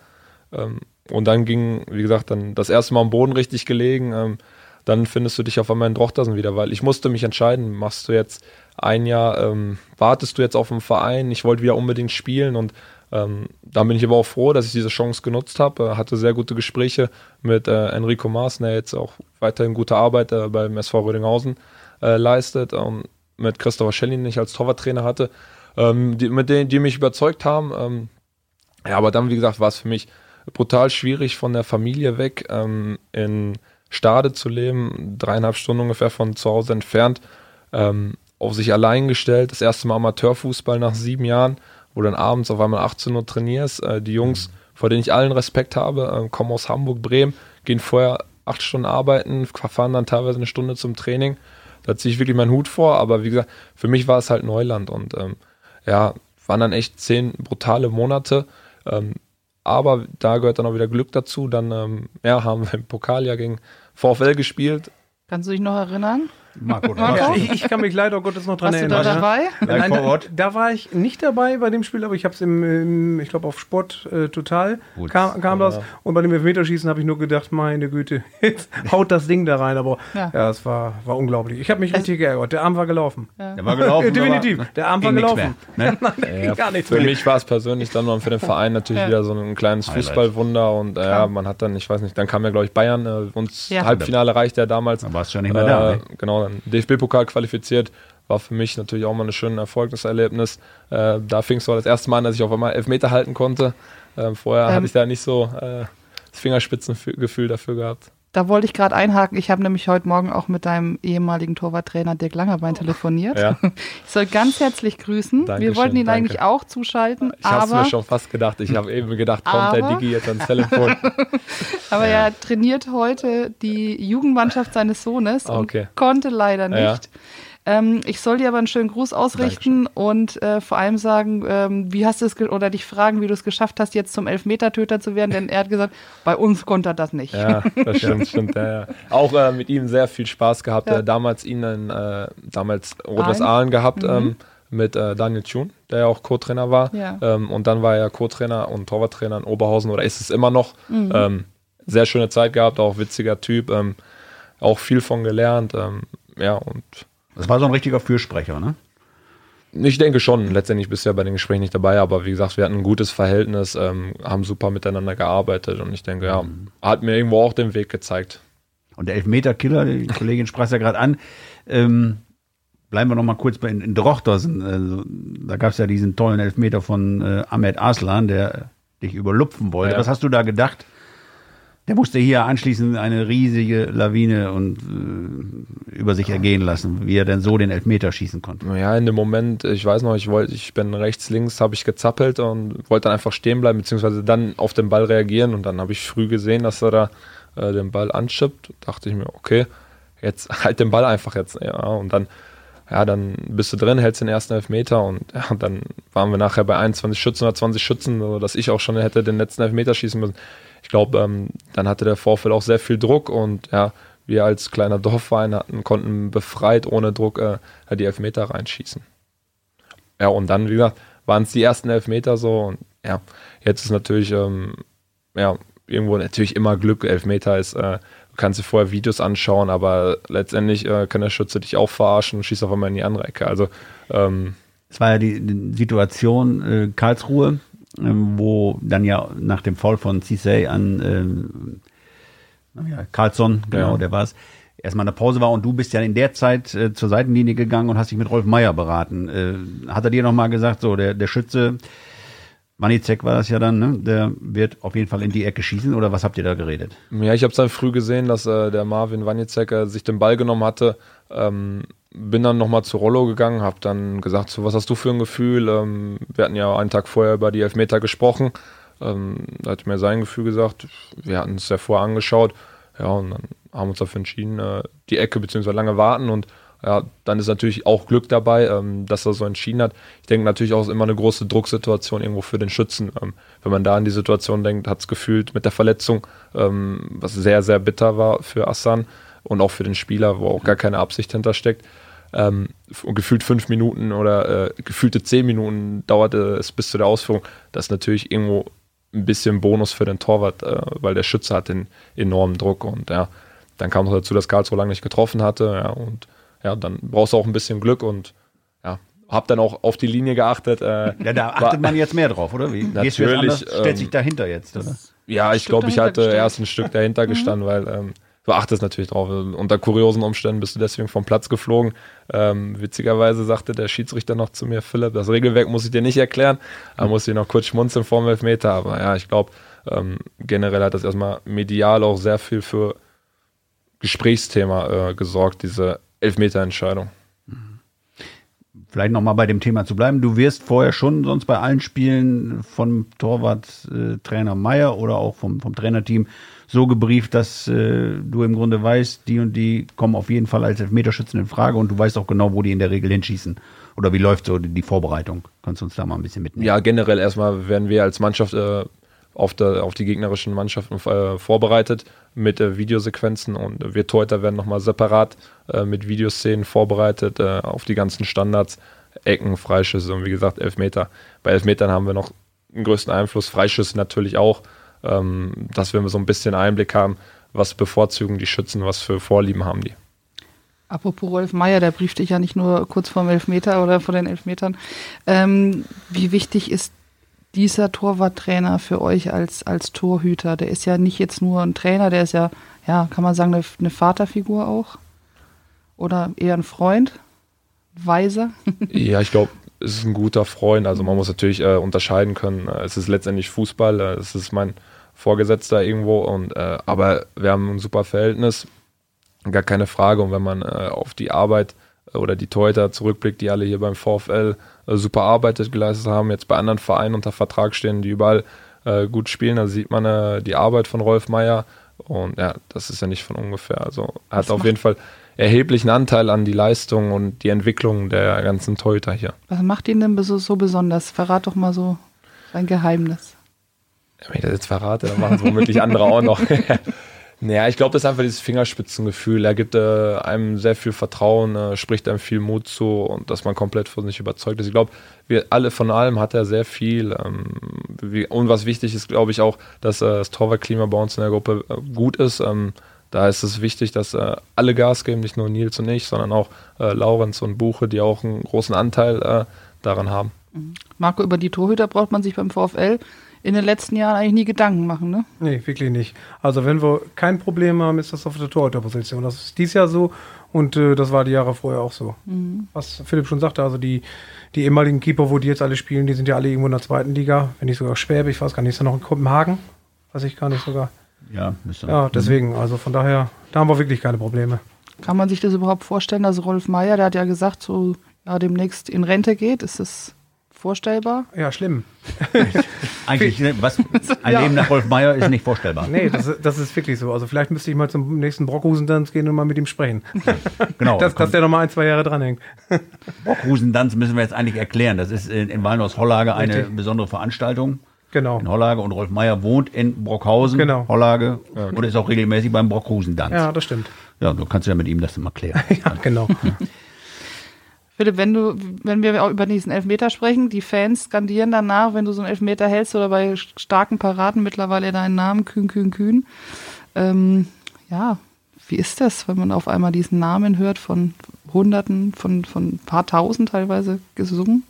Ähm, und dann ging, wie gesagt, dann das erste Mal am Boden richtig gelegen. Dann findest du dich auf einmal in Drochtersen wieder, weil ich musste mich entscheiden, machst du jetzt ein Jahr, ähm, wartest du jetzt auf den Verein, ich wollte wieder unbedingt spielen und ähm, dann bin ich aber auch froh, dass ich diese Chance genutzt habe, äh, hatte sehr gute Gespräche mit äh, Enrico Maas, der jetzt auch weiterhin gute Arbeit äh, beim SV Rödinghausen äh, leistet, ähm, mit Christopher Schellin, den ich als Torwarttrainer hatte, ähm, die, mit denen, die mich überzeugt haben. Ähm, ja, aber dann, wie gesagt, war es für mich brutal schwierig, von der Familie weg ähm, in Stade zu leben, dreieinhalb Stunden ungefähr von zu Hause entfernt, ähm, auf sich allein gestellt, das erste Mal Amateurfußball nach sieben Jahren, wo du dann abends auf einmal 18 Uhr trainierst. Äh, die Jungs, vor denen ich allen Respekt habe, äh, kommen aus Hamburg, Bremen, gehen vorher acht Stunden arbeiten, fahren dann teilweise eine Stunde zum Training. Da ziehe ich wirklich meinen Hut vor, aber wie gesagt, für mich war es halt Neuland und ähm, ja, waren dann echt zehn brutale Monate. Ähm, aber da gehört dann auch wieder Glück dazu. Dann ähm, ja, haben wir im Pokal ja gegen VfL gespielt. Kannst du dich noch erinnern? Marco, Marco? Ich, ich kann mich leider Gottes noch dran Warst du da erinnern. dabei? Ort. Da, da war ich nicht dabei bei dem Spiel, aber ich habe es im, im, ich glaube auf Sport äh, total Gut. kam, kam das. Und bei dem Elfmeterschießen habe ich nur gedacht, meine Güte, [laughs] jetzt haut das Ding da rein. Aber Ja. ja, es war, war unglaublich. Ich habe mich richtig geärgert. Der Arm war gelaufen. Der war gelaufen. Ja, [laughs] definitiv. aber Der Arm war gelaufen. mehr, ne? [laughs] Nein, da ging gar nichts Für mehr. mich war es persönlich dann und für den Verein natürlich Ja. wieder so ein kleines Highlight. Fußballwunder und äh, ja, man hat dann, ich weiß nicht, dann kam ja glaube ich Bayern, äh, uns Ja. Halbfinale reichte ja damals. Dann warst du ja nicht mehr da. Äh, Ne? genau, dann DFB-Pokal qualifiziert. War für mich natürlich auch mal ein schönes Erfolgserlebnis. Äh, da fing es so das erste Mal an, dass ich auf einmal Elfmeter halten konnte. Äh, vorher Ähm. hatte ich da nicht so äh, das Fingerspitzengefühl dafür gehabt. Da wollte ich gerade einhaken. Ich habe nämlich heute Morgen auch mit deinem ehemaligen Torwarttrainer Dirk Langerbein telefoniert. Ja. [laughs] Ich soll ganz herzlich grüßen. Wir Dankeschön, wollten ihn danke. eigentlich auch zuschalten, Ich habe mir schon fast gedacht. Ich habe eben gedacht, kommt der Aber- Digi jetzt ans Telefon. [laughs] aber er trainiert heute die Jugendmannschaft seines Sohnes okay. und konnte leider Ja. Ähm, ich soll dir aber einen schönen Gruß ausrichten und äh, vor allem sagen, ähm, wie hast du es oder dich fragen, wie du es geschafft hast, jetzt zum Elfmetertöter zu werden, denn er hat gesagt, [laughs] bei uns konnte er das nicht. Ja, das stimmt, stimmt. Ja, ja. Auch äh, mit ihm sehr viel Spaß gehabt. Ja. Äh, damals ihn in, äh, damals Rot-Weiß Aalen. Gehabt Mhm. ähm, mit äh, Daniel Thun, der ja auch Co-Trainer war. Ja. Ähm, und dann war er Co-Trainer und Torwarttrainer in Oberhausen oder ist es immer noch. Mhm. Ähm, sehr schöne Zeit gehabt, auch witziger Typ, ähm, auch viel von gelernt. Ähm, ja, und Das war so ein richtiger Fürsprecher, ne? ich denke schon, letztendlich bist du ja bei den Gesprächen nicht dabei, aber wie gesagt, wir hatten ein gutes Verhältnis, ähm, haben super miteinander gearbeitet und ich denke, ja, hat mir irgendwo auch den Weg gezeigt. Und der Elfmeter-Killer, die Kollegin sprach es ja gerade an. Ähm, bleiben wir noch mal kurz bei in, in Drochtersen. Also, da gab es ja diesen tollen Elfmeter von äh, Ahmed Arslan, der dich überlupfen wollte. Ja. Was hast du da gedacht? Der musste hier anschließend eine riesige Lawine und äh, über sich ergehen lassen, wie er denn so den Elfmeter schießen konnte. Ja, in dem Moment, ich weiß noch, ich wollte, ich bin rechts, links, habe ich gezappelt und wollte dann einfach stehen bleiben, beziehungsweise dann auf den Ball reagieren und dann habe ich früh gesehen, dass er da äh, den Ball anschippt. Dachte ich mir, okay, jetzt [laughs] halt den Ball einfach jetzt. Ja, und dann, ja, dann bist du drin, hältst den ersten Elfmeter und [laughs] ja, dann waren wir nachher bei 21 Schützen oder 20 Schützen, so dass ich auch schon hätte den letzten Elfmeter schießen müssen. Ich glaube, ähm, dann hatte der Vorfall auch sehr viel Druck und ja, wir als kleiner Dorfverein hatten, konnten befreit ohne Druck äh, die Elfmeter reinschießen. Ja, und dann, wie gesagt, waren es die ersten Elfmeter so und ja, jetzt ist natürlich, ähm, ja, irgendwo natürlich immer Glück. Elfmeter ist, äh, du kannst dir vorher Videos anschauen, aber letztendlich äh, kann der Schütze dich auch verarschen und schießt auf einmal in die andere Ecke. Also, ähm, Es war ja die, die Situation äh, Karlsruhe, wo dann ja nach dem Foul von Cissé an ähm, na ja, Carlsson, genau, Ja. der war es, erstmal eine Pause war und du bist ja in der Zeit äh, zur Seitenlinie gegangen und hast dich mit Rolf Meier beraten. Äh, hat er dir nochmal gesagt, so der, der Schütze, Manizek war das ja dann, ne? der wird auf jeden Fall in die Ecke schießen oder was habt ihr da geredet? Ja, ich habe es dann früh gesehen, dass äh, der Marvin Wanjecek äh, sich den Ball genommen hatte. Ähm, bin dann nochmal zu Rollo gegangen, habe dann gesagt, so, was hast du für ein Gefühl? Ähm, wir hatten ja einen Tag vorher über die Elfmeter gesprochen. Ähm, da hat mir sein Gefühl gesagt, wir hatten es ja vorher angeschaut. Ja, und dann haben wir uns dafür entschieden, äh, die Ecke bzw. lange warten und ja, dann ist natürlich auch Glück dabei, ähm, dass er so entschieden hat. Ich denke natürlich auch ist immer eine große Drucksituation irgendwo für den Schützen. Ähm, wenn man da an die Situation denkt, hat es gefühlt mit der Verletzung, ähm, was sehr, sehr bitter war für Assan und auch für den Spieler, wo auch gar keine Absicht hintersteckt. Ähm, gefühlt fünf Minuten oder äh, gefühlte zehn Minuten dauerte es bis zu der Ausführung. Das ist natürlich irgendwo ein bisschen Bonus für den Torwart, äh, weil der Schütze hat den enormen Druck und ja, dann kam noch dazu, dass Karlsruhe lange nicht getroffen hatte ja, und ja, dann brauchst du auch ein bisschen Glück und ja, hab dann auch auf die Linie geachtet. Äh, Ja, da achtet man jetzt mehr drauf, oder wie? Gehst du jetzt Natürlich? Stellt ähm, sich dahinter jetzt, oder? ja, ich glaube, ich dahinter hatte gestanden. erst ein Stück dahinter gestanden, weil ähm, du achtest natürlich drauf. Unter kuriosen Umständen bist du deswegen vom Platz geflogen. Ähm, witzigerweise sagte der Schiedsrichter noch zu mir, Philipp, das Regelwerk muss ich dir nicht erklären. Da musste ich noch kurz schmunzeln vor dem Elfmeter. Aber ja, ich glaube, ähm, generell hat das erstmal medial auch sehr viel für Gesprächsthema äh, gesorgt, diese Elfmeterentscheidung. Vielleicht nochmal bei dem Thema zu bleiben. Du wirst vorher schon sonst bei allen Spielen vom Torwarttrainer äh, Meier oder auch vom, vom Trainerteam so gebrieft, dass äh, du im Grunde weißt, die und die kommen auf jeden Fall als Elfmeterschützen in Frage und du weißt auch genau, wo die in der Regel hinschießen. Oder wie läuft so die, die Vorbereitung? Kannst du uns da mal ein bisschen mitnehmen? Ja, generell erstmal werden wir als Mannschaft äh, auf, der, auf die gegnerischen Mannschaften äh, vorbereitet mit äh, Videosequenzen und wir Torhüter werden nochmal separat äh, mit Videoszenen vorbereitet äh, auf die ganzen Standards, Ecken, Freischüsse und wie gesagt Elfmeter. Bei Elfmetern haben wir noch den größten Einfluss, Freischüsse natürlich auch, ähm, dass wir so ein bisschen Einblick haben, was bevorzugen die Schützen, was für Vorlieben haben die. Apropos Rolf Meier, der brieft dich ja nicht nur kurz vorm Elfmeter oder vor den Elfmetern. Ähm, wie wichtig ist dieser Torwarttrainer für euch als, als Torhüter? Der ist ja nicht jetzt nur ein Trainer, der ist ja, ja, kann man sagen, eine, eine Vaterfigur auch? Oder eher ein Freund? Weiser? [laughs] Ja, ich glaube, es ist ein guter Freund. Also man muss natürlich äh, unterscheiden können. Äh, Es ist letztendlich Fußball, äh, es ist mein Vorgesetzter irgendwo. Und, äh, aber wir haben ein super Verhältnis, gar keine Frage. Und wenn man äh, auf die Arbeit oder die Torhüter zurückblickt, die alle hier beim VfL super Arbeit geleistet haben, jetzt bei anderen Vereinen unter Vertrag stehen, die überall äh, gut spielen, da sieht man äh, die Arbeit von Rolf Meier. Und ja, das ist ja nicht von ungefähr. Also er hat auf jeden Fall erheblichen Anteil an die Leistung und die Entwicklung der ganzen Torhüter hier. Was macht ihn denn so, so besonders? Verrat doch mal so sein Geheimnis. Wenn ich das jetzt verrate, dann machen es womöglich andere auch noch. [laughs] naja, ich glaube, das ist einfach dieses Fingerspitzengefühl. Er gibt äh, einem sehr viel Vertrauen, äh, spricht einem viel Mut zu und dass man komplett von sich überzeugt ist. Ich glaube, wir alle von allem hat er sehr viel. Ähm, wie, und was wichtig ist, glaube ich auch, dass äh, das Torwartklima bei uns in der Gruppe äh, gut ist. Ähm, da ist es wichtig, dass äh, alle Gas geben, nicht nur Nils und ich, sondern auch äh, Laurenz und Buche, die auch einen großen Anteil daran haben. Marco, über die Torhüter braucht man sich beim VfL in den letzten Jahren eigentlich nie Gedanken machen, ne? Nee, wirklich nicht. Also wenn wir kein Problem haben, ist das auf der Torhüterposition. Das ist dies Jahr so und äh, das war die Jahre vorher auch so. Was Philipp schon sagte, also die, die ehemaligen Keeper, wo die jetzt alle spielen, die sind ja alle irgendwo in der zweiten Liga, wenn nicht sogar Schwäbe, ich weiß gar nicht, ist da noch in Kopenhagen? Weiß ich gar nicht sogar. Ja, müsste. Ja, deswegen, also von daher, da haben wir wirklich keine Probleme. Kann man sich das überhaupt vorstellen, dass Rolf Meier, der hat ja gesagt, so ja, demnächst in Rente geht? Ist das vorstellbar? Ja, schlimm. [laughs] Eigentlich, ne, was, ein Ja. Leben nach Rolf Meier ist nicht vorstellbar. Nee, das, ist- das ist wirklich so. Also vielleicht müsste ich mal zum nächsten Brockhusen-Tanz gehen und mal mit ihm sprechen. Genau. Dass, dass der noch mal ein, zwei Jahre dranhängt. [laughs] Brockhusen-Tanz müssen wir jetzt eigentlich erklären. Das ist in, in Walnuss-Hollage eine Richtig. besondere Veranstaltung. Genau. In Hollage und Rolf Meier wohnt in Brockhausen, Genau. Hollage und ist auch regelmäßig beim Brockhusen-Tanz. Ja, das stimmt. Ja, du kannst ja mit ihm das mal klären. [laughs] Ja, genau. Philipp, wenn du, wenn wir auch über diesen Elfmeter sprechen, die Fans skandieren danach, wenn du so einen Elfmeter hältst oder bei starken Paraden mittlerweile deinen Namen, Kühn, Kühn, Kühn. Ähm, ja, wie ist das, wenn man auf einmal diesen Namen hört von Hunderten, von, von ein paar Tausend teilweise gesungen?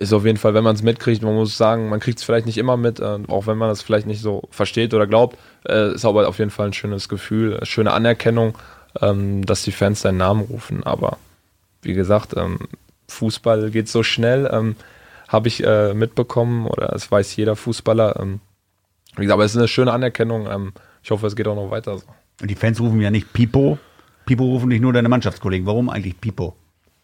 ist auf jeden Fall, wenn man es mitkriegt, man muss sagen, man kriegt es vielleicht nicht immer mit, äh, auch wenn man das vielleicht nicht so versteht oder glaubt, äh, ist aber auf jeden Fall ein schönes Gefühl, schöne Anerkennung, ähm, dass die Fans deinen Namen rufen. Aber wie gesagt, ähm, Fußball geht so schnell, ähm, habe ich äh, mitbekommen oder es weiß jeder Fußballer. Ähm, wie gesagt, aber es ist eine schöne Anerkennung. Ähm, ich hoffe, es geht auch noch weiter so. Und die Fans rufen ja nicht Pipo. Pipo rufen nicht nur deine Mannschaftskollegen. Warum eigentlich Pipo?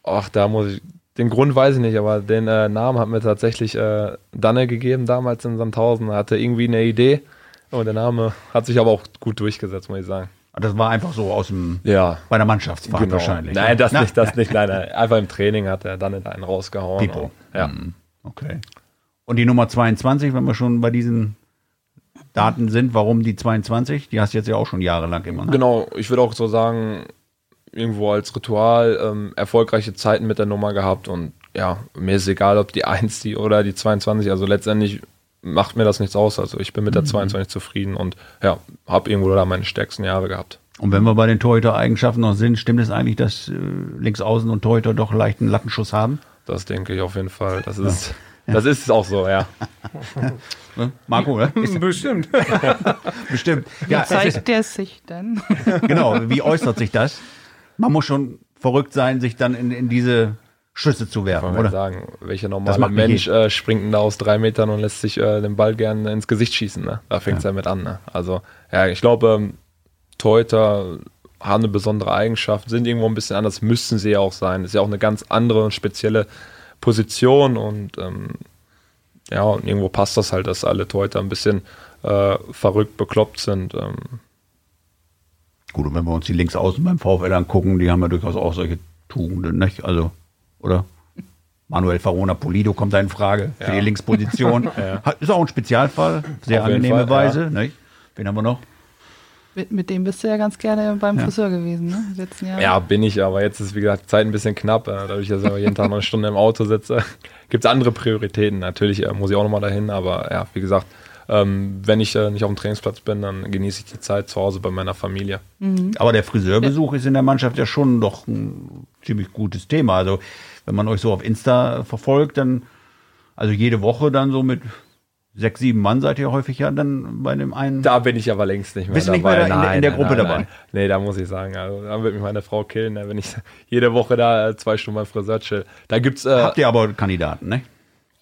Ach, da muss ich. Den Grund weiß ich nicht, aber den äh, Namen hat mir tatsächlich äh, Danne gegeben damals in Sandhausen. Er hatte irgendwie eine Idee und der Name hat sich aber auch gut durchgesetzt, muss ich sagen. Das war einfach so aus dem, Ja. bei der Mannschaftsfahrt Genau. wahrscheinlich. Nein, das Na, nicht, das nicht. Nein, nein. Einfach im Training hat er dann in einen rausgehauen. Pipo. Und, ja. Mhm. Okay. Und die Nummer 22, wenn wir schon bei diesen Daten sind, warum die 22? Die hast du jetzt ja auch schon jahrelang immer. Ne? Genau, ich würde auch so sagen, irgendwo als Ritual ähm, erfolgreiche Zeiten mit der Nummer gehabt und ja, mir ist egal, ob die [laughs] 1 die oder die 22, also letztendlich macht mir das nichts aus. Also ich bin mit der 22 zufrieden und ja, habe irgendwo da meine stärksten Jahre gehabt. Und wenn wir bei den Torhüter-Eigenschaften noch sind, stimmt es eigentlich, dass äh, Linksaußen und Torhüter doch leicht einen Lattenschuss haben? Das denke ich auf jeden Fall. Das ist, das ist auch so, ja. [laughs] Ne? Marco, ne? [laughs] [laughs] Ist Bestimmt. bestimmt. Ja, ist, Zeigt der sich denn? genau. Wie äußert sich das? Man muss schon verrückt sein, sich dann in, in diese Schüsse zu werfen, oder? sagen, welcher normale Mensch äh, springt denn da aus drei Metern und lässt sich äh, den Ball gern ins Gesicht schießen. Ne? Da fängt es ja. mit an. Ne? Also, ja, ich glaube, ähm, Torhüter haben eine besondere Eigenschaft, sind irgendwo ein bisschen anders, müssten sie ja auch sein. Ist ja auch eine ganz andere und spezielle Position und ähm, ja, und irgendwo passt das halt, dass alle Torhüter ein bisschen äh, verrückt, bekloppt sind. Ähm, Gut, und wenn wir uns die Linksaußen beim VfL angucken, die haben ja durchaus auch solche Tugenden, nicht? Also, oder? Manuel Farona Polido kommt da in Frage für Ja. die Linksposition. [laughs] Hat- Ist auch ein Spezialfall, sehr Auf angenehme Fall, Weise. Nicht? Wen haben wir noch? mit, mit dem bist du ja ganz gerne beim Ja. Friseur gewesen, ne? Letzten Jahre. Ja, bin ich, aber jetzt ist, wie gesagt, die Zeit ein bisschen knapp. Äh, dadurch, dass ich aber jeden Tag noch eine Stunde im Auto sitze, [laughs] gibt es andere Prioritäten. Natürlich äh, muss ich auch nochmal dahin, aber ja, wie gesagt, ähm, wenn ich äh, nicht auf dem Trainingsplatz bin, dann genieße ich die Zeit zu Hause bei meiner Familie. Aber der Friseurbesuch ist in der Mannschaft ja schon doch ein ziemlich gutes Thema. Also, wenn man euch so auf Insta verfolgt, dann, also jede Woche dann so mit sechs, sieben Mann seid ihr häufig ja dann bei dem einen. Da bin ich aber längst nicht mehr Bist du dabei. nicht mehr da in der- in der Gruppe dabei? Nein. Nee, da muss ich sagen, also, da wird mich meine Frau killen, ne, wenn ich [laughs] jede Woche da äh, zwei Stunden beim Friseur chill. Da gibt es äh, Habt ihr aber Kandidaten, ne?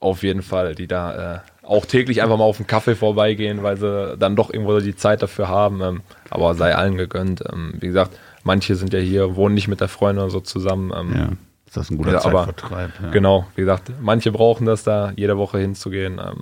auf jeden Fall, die da äh, auch täglich einfach mal auf einen Kaffee vorbeigehen, weil sie dann doch irgendwo die Zeit dafür haben. Ähm, aber sei allen gegönnt. Ähm, wie gesagt, manche sind ja hier, wohnen nicht mit der Freundin oder so zusammen. Ähm, Ja. Ist das ein guter Ja, Zeitvertreib? Ja. Genau, wie gesagt, manche brauchen das da, jede Woche hinzugehen. Aber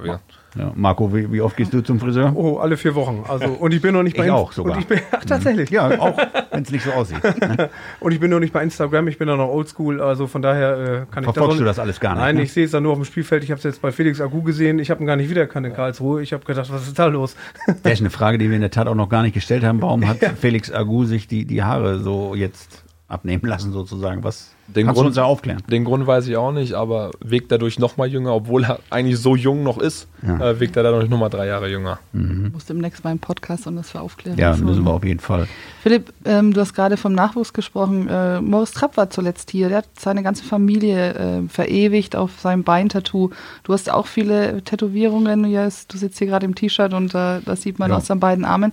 wie gesagt, Ja. Marco, wie, wie oft gehst du zum Friseur? Oh, alle vier Wochen. Also, und ich bin noch nicht bei Ich Inst- auch sogar. Ich bin, [laughs] ach, tatsächlich. Ja, auch wenn es nicht so aussieht. [laughs] Und ich bin noch nicht bei Instagram, ich bin da noch oldschool, also von daher äh, kann ich Verfolgst da du das alles gar nicht, Nein, ne? ich sehe es dann nur auf dem Spielfeld. Ich habe es jetzt bei Felix Agu gesehen. Ich habe ihn gar nicht wiedererkannt in Karlsruhe. Ich habe gedacht, was ist da los? [laughs] Das ist eine Frage, die wir in der Tat auch noch gar nicht gestellt haben. Warum hat Felix Agu sich die, die Haare so jetzt abnehmen lassen, sozusagen? Was Den kannst du Grund- uns da aufklären? den Grund weiß ich auch nicht, aber wirkt dadurch noch mal jünger, obwohl er eigentlich so jung noch ist, Ja. äh, wirkt er dadurch noch mal drei Jahre jünger. Du musst demnächst mal im Podcast und das für Aufklärung Ja, müssen wir auf jeden Fall. Philipp, ähm, du hast gerade vom Nachwuchs gesprochen. Äh, Morris Trapp war zuletzt hier. Der hat seine ganze Familie äh, verewigt auf seinem Bein-Tattoo. Du hast auch viele Tätowierungen. Du sitzt hier gerade im T-Shirt und äh, das sieht man Ja. aus deinen beiden Armen.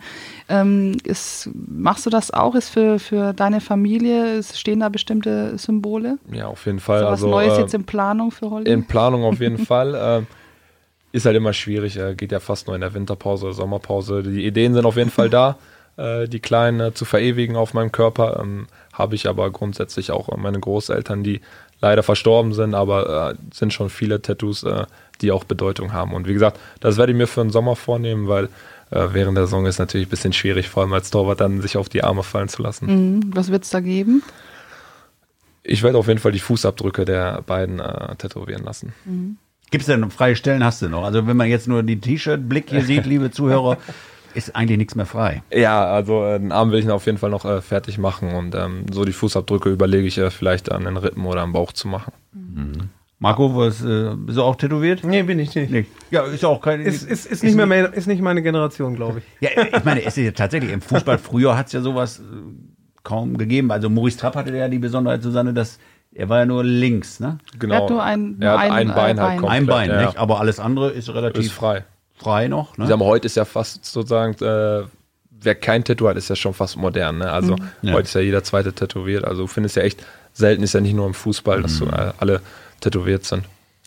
Ähm, ist, machst du das auch? Ist für, für deine Familie, ist, stehen da bestimmte Symbole? Ja, auf jeden Fall. So was also, Neues äh, jetzt in Planung für Holly? In Planung auf jeden [laughs] Fall. Ähm, ist halt immer schwierig, äh, geht ja fast nur in der Winterpause oder Sommerpause. Die Ideen sind auf jeden Fall da, [laughs] äh, die Kleinen äh, zu verewigen auf meinem Körper. Ähm, Habe ich aber grundsätzlich auch äh, meine Großeltern, die leider verstorben sind, aber äh, sind schon viele Tattoos, äh, die auch Bedeutung haben. Und wie gesagt, das werde ich mir für den Sommer vornehmen, weil äh, während der Saison ist natürlich ein bisschen schwierig, vor allem als Torwart dann sich auf die Arme fallen zu lassen. Mhm. Was wird es da geben? Ich werde auf jeden Fall die Fußabdrücke der beiden äh, tätowieren lassen. Gibt es denn freie Stellen? Hast du noch? Also, wenn man jetzt nur die T-Shirt-Blick hier sieht, [laughs] liebe Zuhörer, ist eigentlich nichts mehr frei. Ja, also äh, den Arm will ich auf jeden Fall noch äh, fertig machen und ähm, so die Fußabdrücke überlege ich äh, vielleicht an den Rippen oder am Bauch zu machen. Marco, was, äh, bist du auch tätowiert? Nee, bin ich nicht. Nee. Ja, ist ja auch kein. Ist, ist, ist, nicht mehr, meine- ist nicht meine Generation, glaube ich. Ja, ich meine, es ist ja tatsächlich im Fußball früher hat es ja sowas äh, kaum gegeben. Also Maurice Trapp hatte ja die Besonderheit, Susanne, dass er war ja nur links, ne? Genau. Er hat nur ein- er hat nur ein, ein, Bein äh, halt Bein. komplett. Ein Bein, ja. nicht? Aber alles andere ist relativ Ist frei. frei noch. Ne? Ich sag mal, heute ist ja fast sozusagen, äh, wer kein Tattoo hat, ist ja schon fast modern. Ne? Also Ja. heute ist ja jeder zweite tätowiert. Also finde es ja echt selten, ist ja nicht nur im Fußball, dass so, äh, alle tätowiert sind.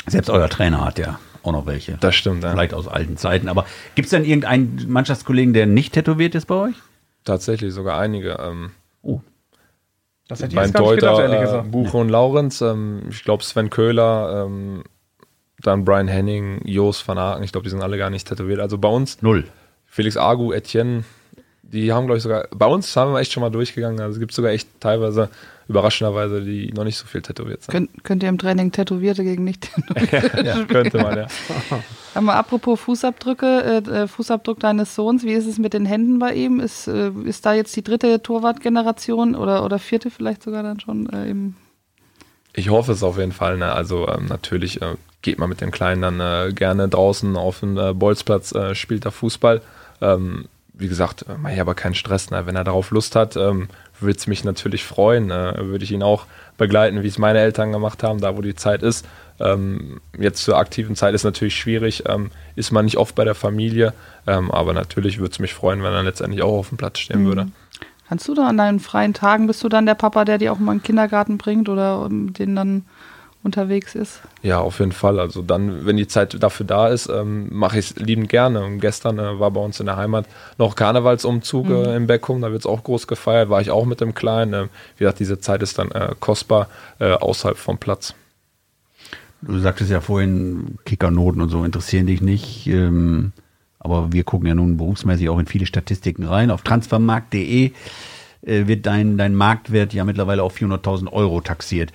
Selbst euer Trainer hat ja auch noch welche. Das stimmt, ja. Vielleicht aus alten Zeiten. Aber gibt es denn irgendeinen Mannschaftskollegen, der nicht tätowiert ist bei euch? Tatsächlich sogar einige. Ähm, Oh. Das hätte ich jetzt gar nicht gedacht, Deuter ehrlich äh, gesagt. Buche und Laurenz, ähm, ich glaube Sven Köhler, ähm, dann Brian Henning, Jos van Aken, ich glaube, die sind alle gar nicht tätowiert. Also bei uns Null. Felix Agu, Etienne, die haben, glaube ich, sogar, bei uns haben wir echt schon mal durchgegangen. Also es gibt sogar echt teilweise, überraschenderweise, die noch nicht so viel tätowiert sind. Könnt, könnt ihr im Training Tätowierte gegen nicht tätowierte [laughs] ja, könnte man, ja. [laughs] Aber apropos Fußabdrücke, äh, äh, Fußabdruck deines Sohns, wie ist es mit den Händen bei ihm? Ist, äh, ist da jetzt die dritte Torwartgeneration oder, oder vierte vielleicht sogar dann schon äh, im Ich hoffe es auf jeden Fall. Ne? Also ähm, natürlich äh, geht man mit dem Kleinen dann äh, gerne draußen auf den äh, Bolzplatz, äh, spielt da Fußball. Ähm, wie gesagt, äh, mache ich aber keinen Stress. Ne? Wenn er darauf Lust hat, ähm, würde es mich natürlich freuen. Äh, würde ich ihn auch begleiten, wie es meine Eltern gemacht haben, da wo die Zeit ist. Ähm, jetzt zur aktiven Zeit ist natürlich schwierig, ähm, ist man nicht oft bei der Familie, ähm, aber natürlich würde es mich freuen, wenn er letztendlich auch auf dem Platz stehen Mhm. würde. Kannst du da an deinen freien Tagen, bist du dann der Papa, der die auch mal in den Kindergarten bringt oder um, den dann unterwegs ist? Ja, auf jeden Fall. Also dann, wenn die Zeit dafür da ist, ähm, mache ich es liebend gerne. Und gestern äh, war bei uns in der Heimat noch Karnevalsumzug äh, im Beckum, da wird es auch groß gefeiert, war ich auch mit dem Kleinen. Ähm, wie gesagt, diese Zeit ist dann äh, kostbar äh, außerhalb vom Platz. Du sagtest ja vorhin, Kickernoten und so interessieren dich nicht. Ähm, aber wir gucken ja nun berufsmäßig auch in viele Statistiken rein. Auf transfermarkt.de äh, wird dein, dein Marktwert ja mittlerweile auf 400.000 Euro taxiert.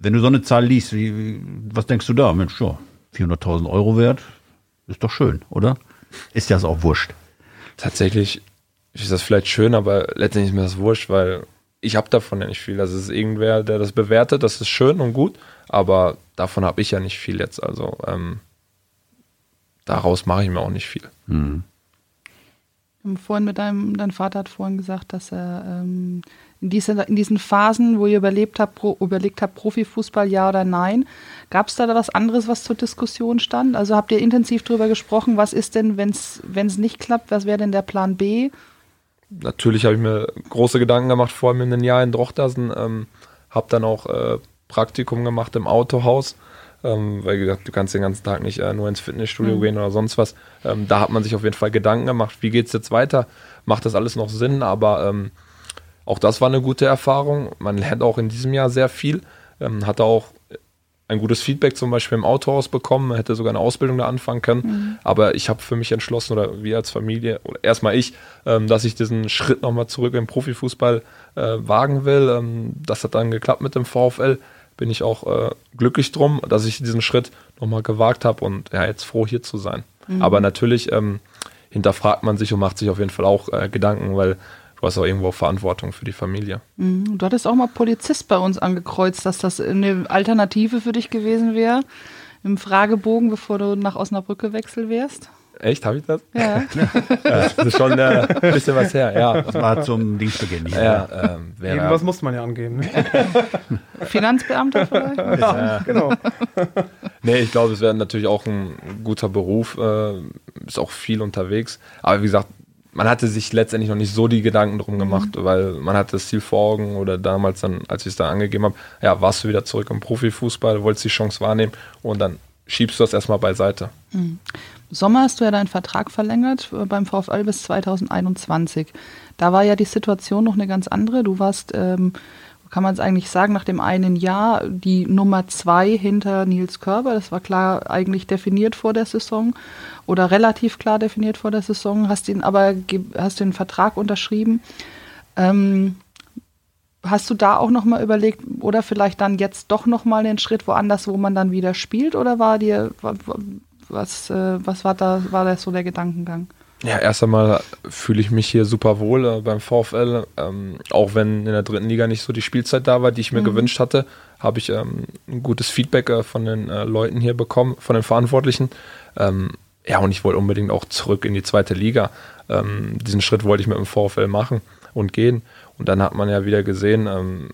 Wenn du so eine Zahl liest, wie, wie, was denkst du da? Mensch, ja, 400.000 Euro wert, ist doch schön, oder? Ist das auch wurscht? Tatsächlich ist das vielleicht schön, aber letztendlich ist mir das wurscht, weil ich habe davon ja nicht viel. Also es ist irgendwer, der das bewertet, das ist schön und gut, aber davon habe ich ja nicht viel jetzt. Also ähm, daraus mache ich mir auch nicht viel. Hm. Haben Vorhin mit deinem, dein Vater hat vorhin gesagt, dass er ähm, in, diese, in diesen Phasen, wo ihr überlebt habt, pro, überlegt habt, Profifußball ja oder nein, gab es da was anderes, was zur Diskussion stand? Also habt ihr intensiv darüber gesprochen, was ist denn, wenn es nicht klappt, was wäre denn der Plan B? Natürlich habe ich mir große Gedanken gemacht, vor allem in den Jahren in Drochtersen. Ähm, habe dann auch äh, Praktikum gemacht im Autohaus, ähm, weil gesagt, du kannst den ganzen Tag nicht äh, nur ins Fitnessstudio Mhm. gehen oder sonst was. Ähm, da hat man sich auf jeden Fall Gedanken gemacht, wie geht es jetzt weiter? Macht das alles noch Sinn? Aber ähm, auch das war eine gute Erfahrung. Man lernt auch in diesem Jahr sehr viel. Ähm, hatte auch ein gutes Feedback zum Beispiel im Autohaus bekommen, Man hätte sogar eine Ausbildung da anfangen können. Aber ich habe für mich entschlossen, oder wir als Familie, oder erstmal ich, ähm, dass ich diesen Schritt nochmal zurück im Profifußball äh, wagen will. Ähm, das hat dann geklappt mit dem VfL. Bin ich auch äh, glücklich drum, dass ich diesen Schritt nochmal gewagt habe und ja, jetzt froh hier zu sein. Aber natürlich ähm, hinterfragt man sich und macht sich auf jeden Fall auch äh, Gedanken, weil du hast auch irgendwo Verantwortung für die Familie. Mhm. Du hattest auch mal Polizist bei uns angekreuzt, dass das eine Alternative für dich gewesen wäre im Fragebogen, bevor du nach Osnabrück gewechselt wärst. Echt, habe ich das? [laughs] Ja. Das ist schon äh, ein bisschen was her, ja. Das war zum Dienstbeginn. nicht Ja, ähm, Irgendwas muss man ja angeben. [laughs] Finanzbeamter vielleicht? [laughs] ja, genau. Nee, ich glaube, es wäre natürlich auch ein guter Beruf, äh, ist auch viel unterwegs. Aber wie gesagt, man hatte sich letztendlich noch nicht so die Gedanken drum gemacht, weil man hatte das Ziel vor Augen oder damals dann, als ich es da angegeben habe, ja, warst du wieder zurück im Profifußball, wolltest die Chance wahrnehmen und dann schiebst du das erstmal beiseite. Im Sommer hast du ja deinen Vertrag verlängert äh, beim VfL bis 2021. Da war ja die Situation noch eine ganz andere. Du warst, ähm, kann man es eigentlich sagen, nach dem einen Jahr die Nummer zwei hinter Nils Körber. Das war klar eigentlich definiert vor der Saison oder relativ klar definiert vor der Saison. Hast ihn aber hast den Vertrag unterschrieben. Ähm, Hast du da auch noch mal überlegt oder vielleicht dann jetzt doch noch mal den Schritt woanders, wo man dann wieder spielt oder war dir wa- wa- was äh, was war da war das so der Gedankengang? Ja, erst einmal fühle ich mich hier super wohl äh, beim VfL. Ähm, auch wenn in der dritten Liga nicht so die Spielzeit da war, die ich mir gewünscht hatte, habe ich ähm, ein gutes Feedback äh, von den äh, Leuten hier bekommen, von den Verantwortlichen. Ähm, ja, und ich wollte unbedingt auch zurück in die zweite Liga. Ähm, diesen Schritt wollte ich mit dem VfL machen und gehen. Und dann hat man ja wieder gesehen, ähm,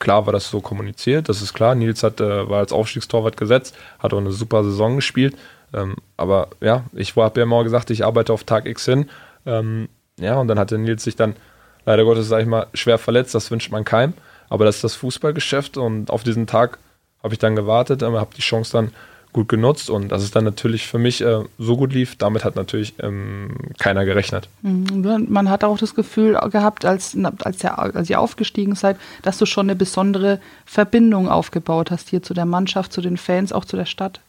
klar war das so kommuniziert, das ist klar. Nils hat, äh, war als Aufstiegstorwart gesetzt, hat auch eine super Saison gespielt. Ähm, aber ja, ich habe ja immer gesagt, ich arbeite auf Tag X hin. Ähm, ja, und dann hatte Nils sich dann leider Gottes, sag ich mal, schwer verletzt. Das wünscht man keinem. Aber das ist das Fußballgeschäft und auf diesen Tag habe ich dann gewartet, aber habe die Chance dann gut genutzt und dass es dann natürlich für mich äh, so gut lief, damit hat natürlich ähm, keiner gerechnet. Mhm. Man hat auch das Gefühl gehabt, als, als, ihr, als ihr aufgestiegen seid, dass du schon eine besondere Verbindung aufgebaut hast hier zu der Mannschaft, zu den Fans, auch zu der Stadt.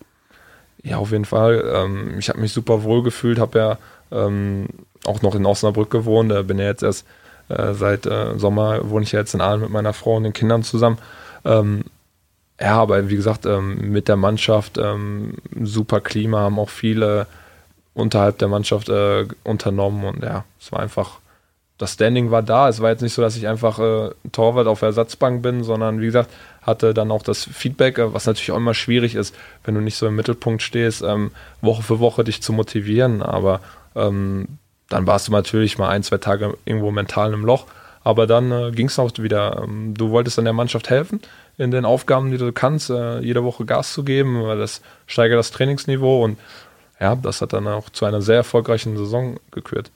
Ja, auf jeden Fall. Ähm, ich habe mich super wohl gefühlt, habe ja ähm, auch noch in Osnabrück gewohnt, äh, bin ja jetzt erst äh, seit äh, Sommer, wohne ich ja jetzt in Aalen mit meiner Frau und den Kindern zusammen. Ähm, ja, aber wie gesagt, ähm, mit der Mannschaft ähm, super Klima, haben auch viele unterhalb der Mannschaft äh, unternommen und ja, es war einfach, das Standing war da. Es war jetzt nicht so, dass ich einfach äh, Torwart auf Ersatzbank bin, sondern wie gesagt, hatte dann auch das Feedback, äh, was natürlich auch immer schwierig ist, wenn du nicht so im Mittelpunkt stehst, ähm, Woche für Woche dich zu motivieren. Aber ähm, dann warst du natürlich mal ein, zwei Tage irgendwo mental im Loch. Aber dann äh, ging es auch wieder. Ähm, du wolltest dann der Mannschaft helfen in den Aufgaben, die du kannst, äh, jede Woche Gas zu geben, weil das steigert das Trainingsniveau und ja, das hat dann auch zu einer sehr erfolgreichen Saison geführt.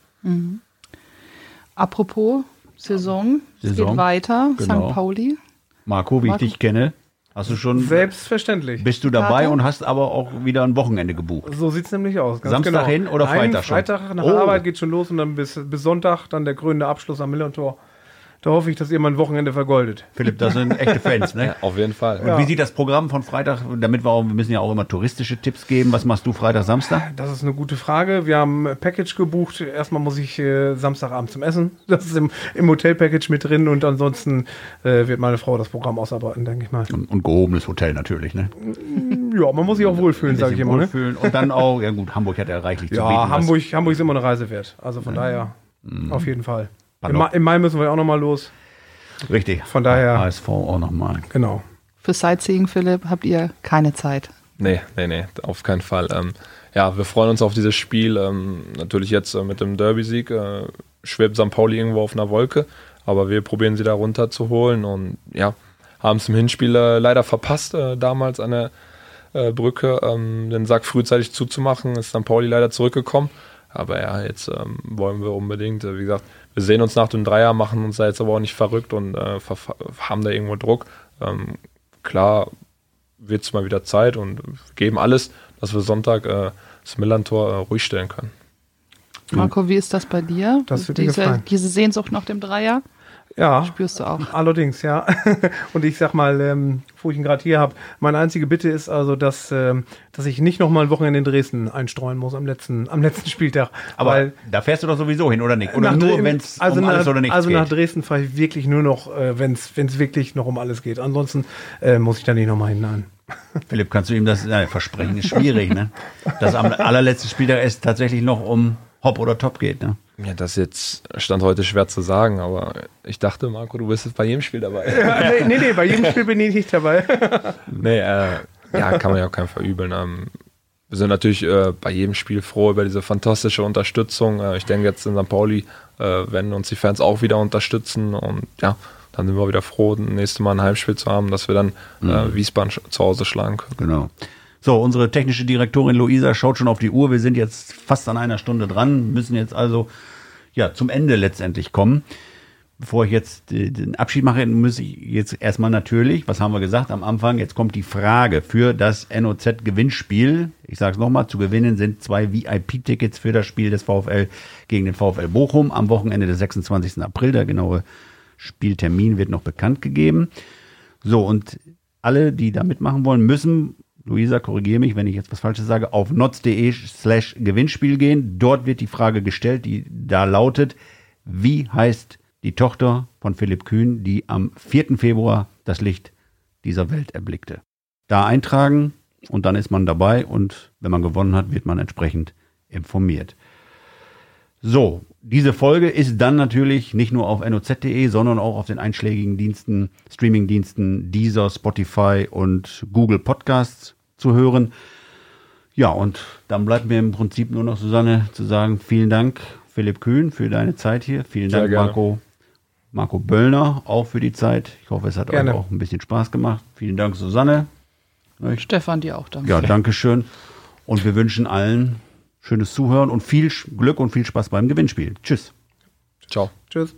Apropos Saison, es Saison, geht weiter. genau. St. Pauli. Marco, wie Marco? ich dich kenne, hast du schon, Selbstverständlich. bist du dabei Karte? und hast aber auch wieder ein Wochenende gebucht. So sieht es nämlich aus. Ganz Samstag genau. hin oder Nein, Freitag schon? Freitag nach Oh. der Arbeit geht schon los und dann bis, bis Sonntag dann der krönende Abschluss am Millantor. Da hoffe ich, dass ihr mein Wochenende vergoldet. Philipp, das sind echte Fans, ne? Ja, auf jeden Fall. Und wie sieht das Programm von Freitag, damit wir auch, wir müssen ja auch immer touristische Tipps geben. Was machst du Freitag, Samstag? Das ist eine gute Frage. Wir haben ein Package gebucht. Erstmal muss ich äh, Samstagabend zum Essen. Das ist im, im Hotel-Package mit drin und ansonsten äh, wird meine Frau das Programm ausarbeiten, denke ich mal. Und, und gehobenes Hotel natürlich, ne? Ja, man muss sich auch wohlfühlen, sage ich immer. Ne? wohlfühlen. Und dann auch, ja gut, Hamburg hat ja reichlich zu bieten. Ja, was- Hamburg, Hamburg ist immer eine Reise wert. Also von daher, auf jeden Fall. Im. Ma Im Mai müssen wir ja auch nochmal los. Richtig. Von daher- HSV auch nochmal. Genau. Für Sightseeing, Philipp, habt ihr keine Zeit. Nee, nee, nee, auf keinen Fall. Ähm, ja, wir freuen uns auf dieses Spiel. Ähm, natürlich jetzt äh, mit dem Derby-Sieg äh, schwebt St. Pauli irgendwo auf einer Wolke, aber wir probieren sie da runterzuholen und ja, haben es im Hinspiel äh, leider verpasst, äh, damals an der äh, Brücke ähm, den Sack frühzeitig zuzumachen, ist St. Pauli leider zurückgekommen. Aber ja, jetzt ähm, wollen wir unbedingt, äh, wie gesagt, wir sehen uns nach dem Dreier, machen uns da jetzt aber auch nicht verrückt und äh, haben da irgendwo Druck. Ähm, klar wird es mal wieder Zeit und geben alles, dass wir Sonntag äh, das Millantor äh, ruhig stellen können. Marco, wie ist das bei dir? Das wird diese, diese Sehnsucht nach dem Dreier Ja, spürst du auch. allerdings, ja. [laughs] Und ich sag mal, ähm, wo ich ihn gerade hier habe, meine einzige Bitte ist also, dass, ähm, dass ich nicht nochmal ein Wochenende in Dresden einstreuen muss am letzten, am letzten Spieltag. Aber Weil da fäährst du doch sowieso hin, oder nicht? Oder nach nur, wenn es also um alles nach, oder nichts Also nach geht? Dresden fahre ich wirklich nur noch, äh, wenn es wirklich noch um alles geht. Ansonsten äh, muss ich da nicht nochmal hinein. [laughs] Philipp, kannst du ihm das ja, versprechen? Ist schwierig, ne? Dass am allerletzten Spieltag es tatsächlich noch um Hop oder Top geht, ne? Ja, das ist jetzt stand heute schwer zu sagen, aber ich dachte, Marco, du bist jetzt bei jedem Spiel dabei. [laughs] nee, nee, nee, bei jedem Spiel bin ich nicht dabei. [laughs] nee, äh, ja, kann man ja auch keinem verübeln. Ähm, wir sind natürlich äh, bei jedem Spiel froh über diese fantastische Unterstützung. Äh, ich denke jetzt in St. Pauli äh, werden uns die Fans auch wieder unterstützen und ja, dann sind wir wieder froh, das nächste Mal ein Heimspiel zu haben, dass wir dann äh, Wiesbaden sch- zu Hause schlagen können. Genau. So, unsere technische Direktorin Luisa schaut schon auf die Uhr. Wir sind jetzt fast an einer Stunde dran, müssen jetzt also ja zum Ende letztendlich kommen. Bevor ich jetzt äh, den Abschied mache, muss ich jetzt erstmal natürlich, was haben wir gesagt am Anfang? Jetzt kommt die Frage für das NOZ-Gewinnspiel. Ich sage es nochmal, zu gewinnen sind zwei VIP-Tickets für das Spiel des VfL gegen den VfL Bochum am Wochenende des 26. April. Der genaue Spieltermin wird noch bekannt gegeben. So, und alle, die da mitmachen wollen, müssen, Luisa, korrigiere mich, wenn ich jetzt was Falsches sage, auf notz.de slash Gewinnspiel gehen. Dort wird die Frage gestellt, die da lautet, wie heißt die Tochter von Philipp Kühn, die am 4. Februar das Licht dieser Welt erblickte? Da eintragen und dann ist man dabei und wenn man gewonnen hat, wird man entsprechend informiert. So, diese Folge ist dann natürlich nicht nur auf noz.de, sondern auch auf den einschlägigen Diensten, Streamingdiensten Deezer, Spotify und Google Podcasts zu hören. Ja, und dann bleibt mir im Prinzip nur noch, Susanne, zu sagen, vielen Dank, Philipp Kühn, für deine Zeit hier. Vielen Sehr Dank, gerne. Marco, Marco Böllner, auch für die Zeit. Ich hoffe, es hat Gerne. euch auch ein bisschen Spaß gemacht. Vielen Dank, Susanne. Stefan, dir auch danke. Ja, danke schön. Und wir wünschen allen schönes Zuhören und viel Glück und viel Spaß beim Gewinnspiel. Tschüss. Ciao. Tschüss.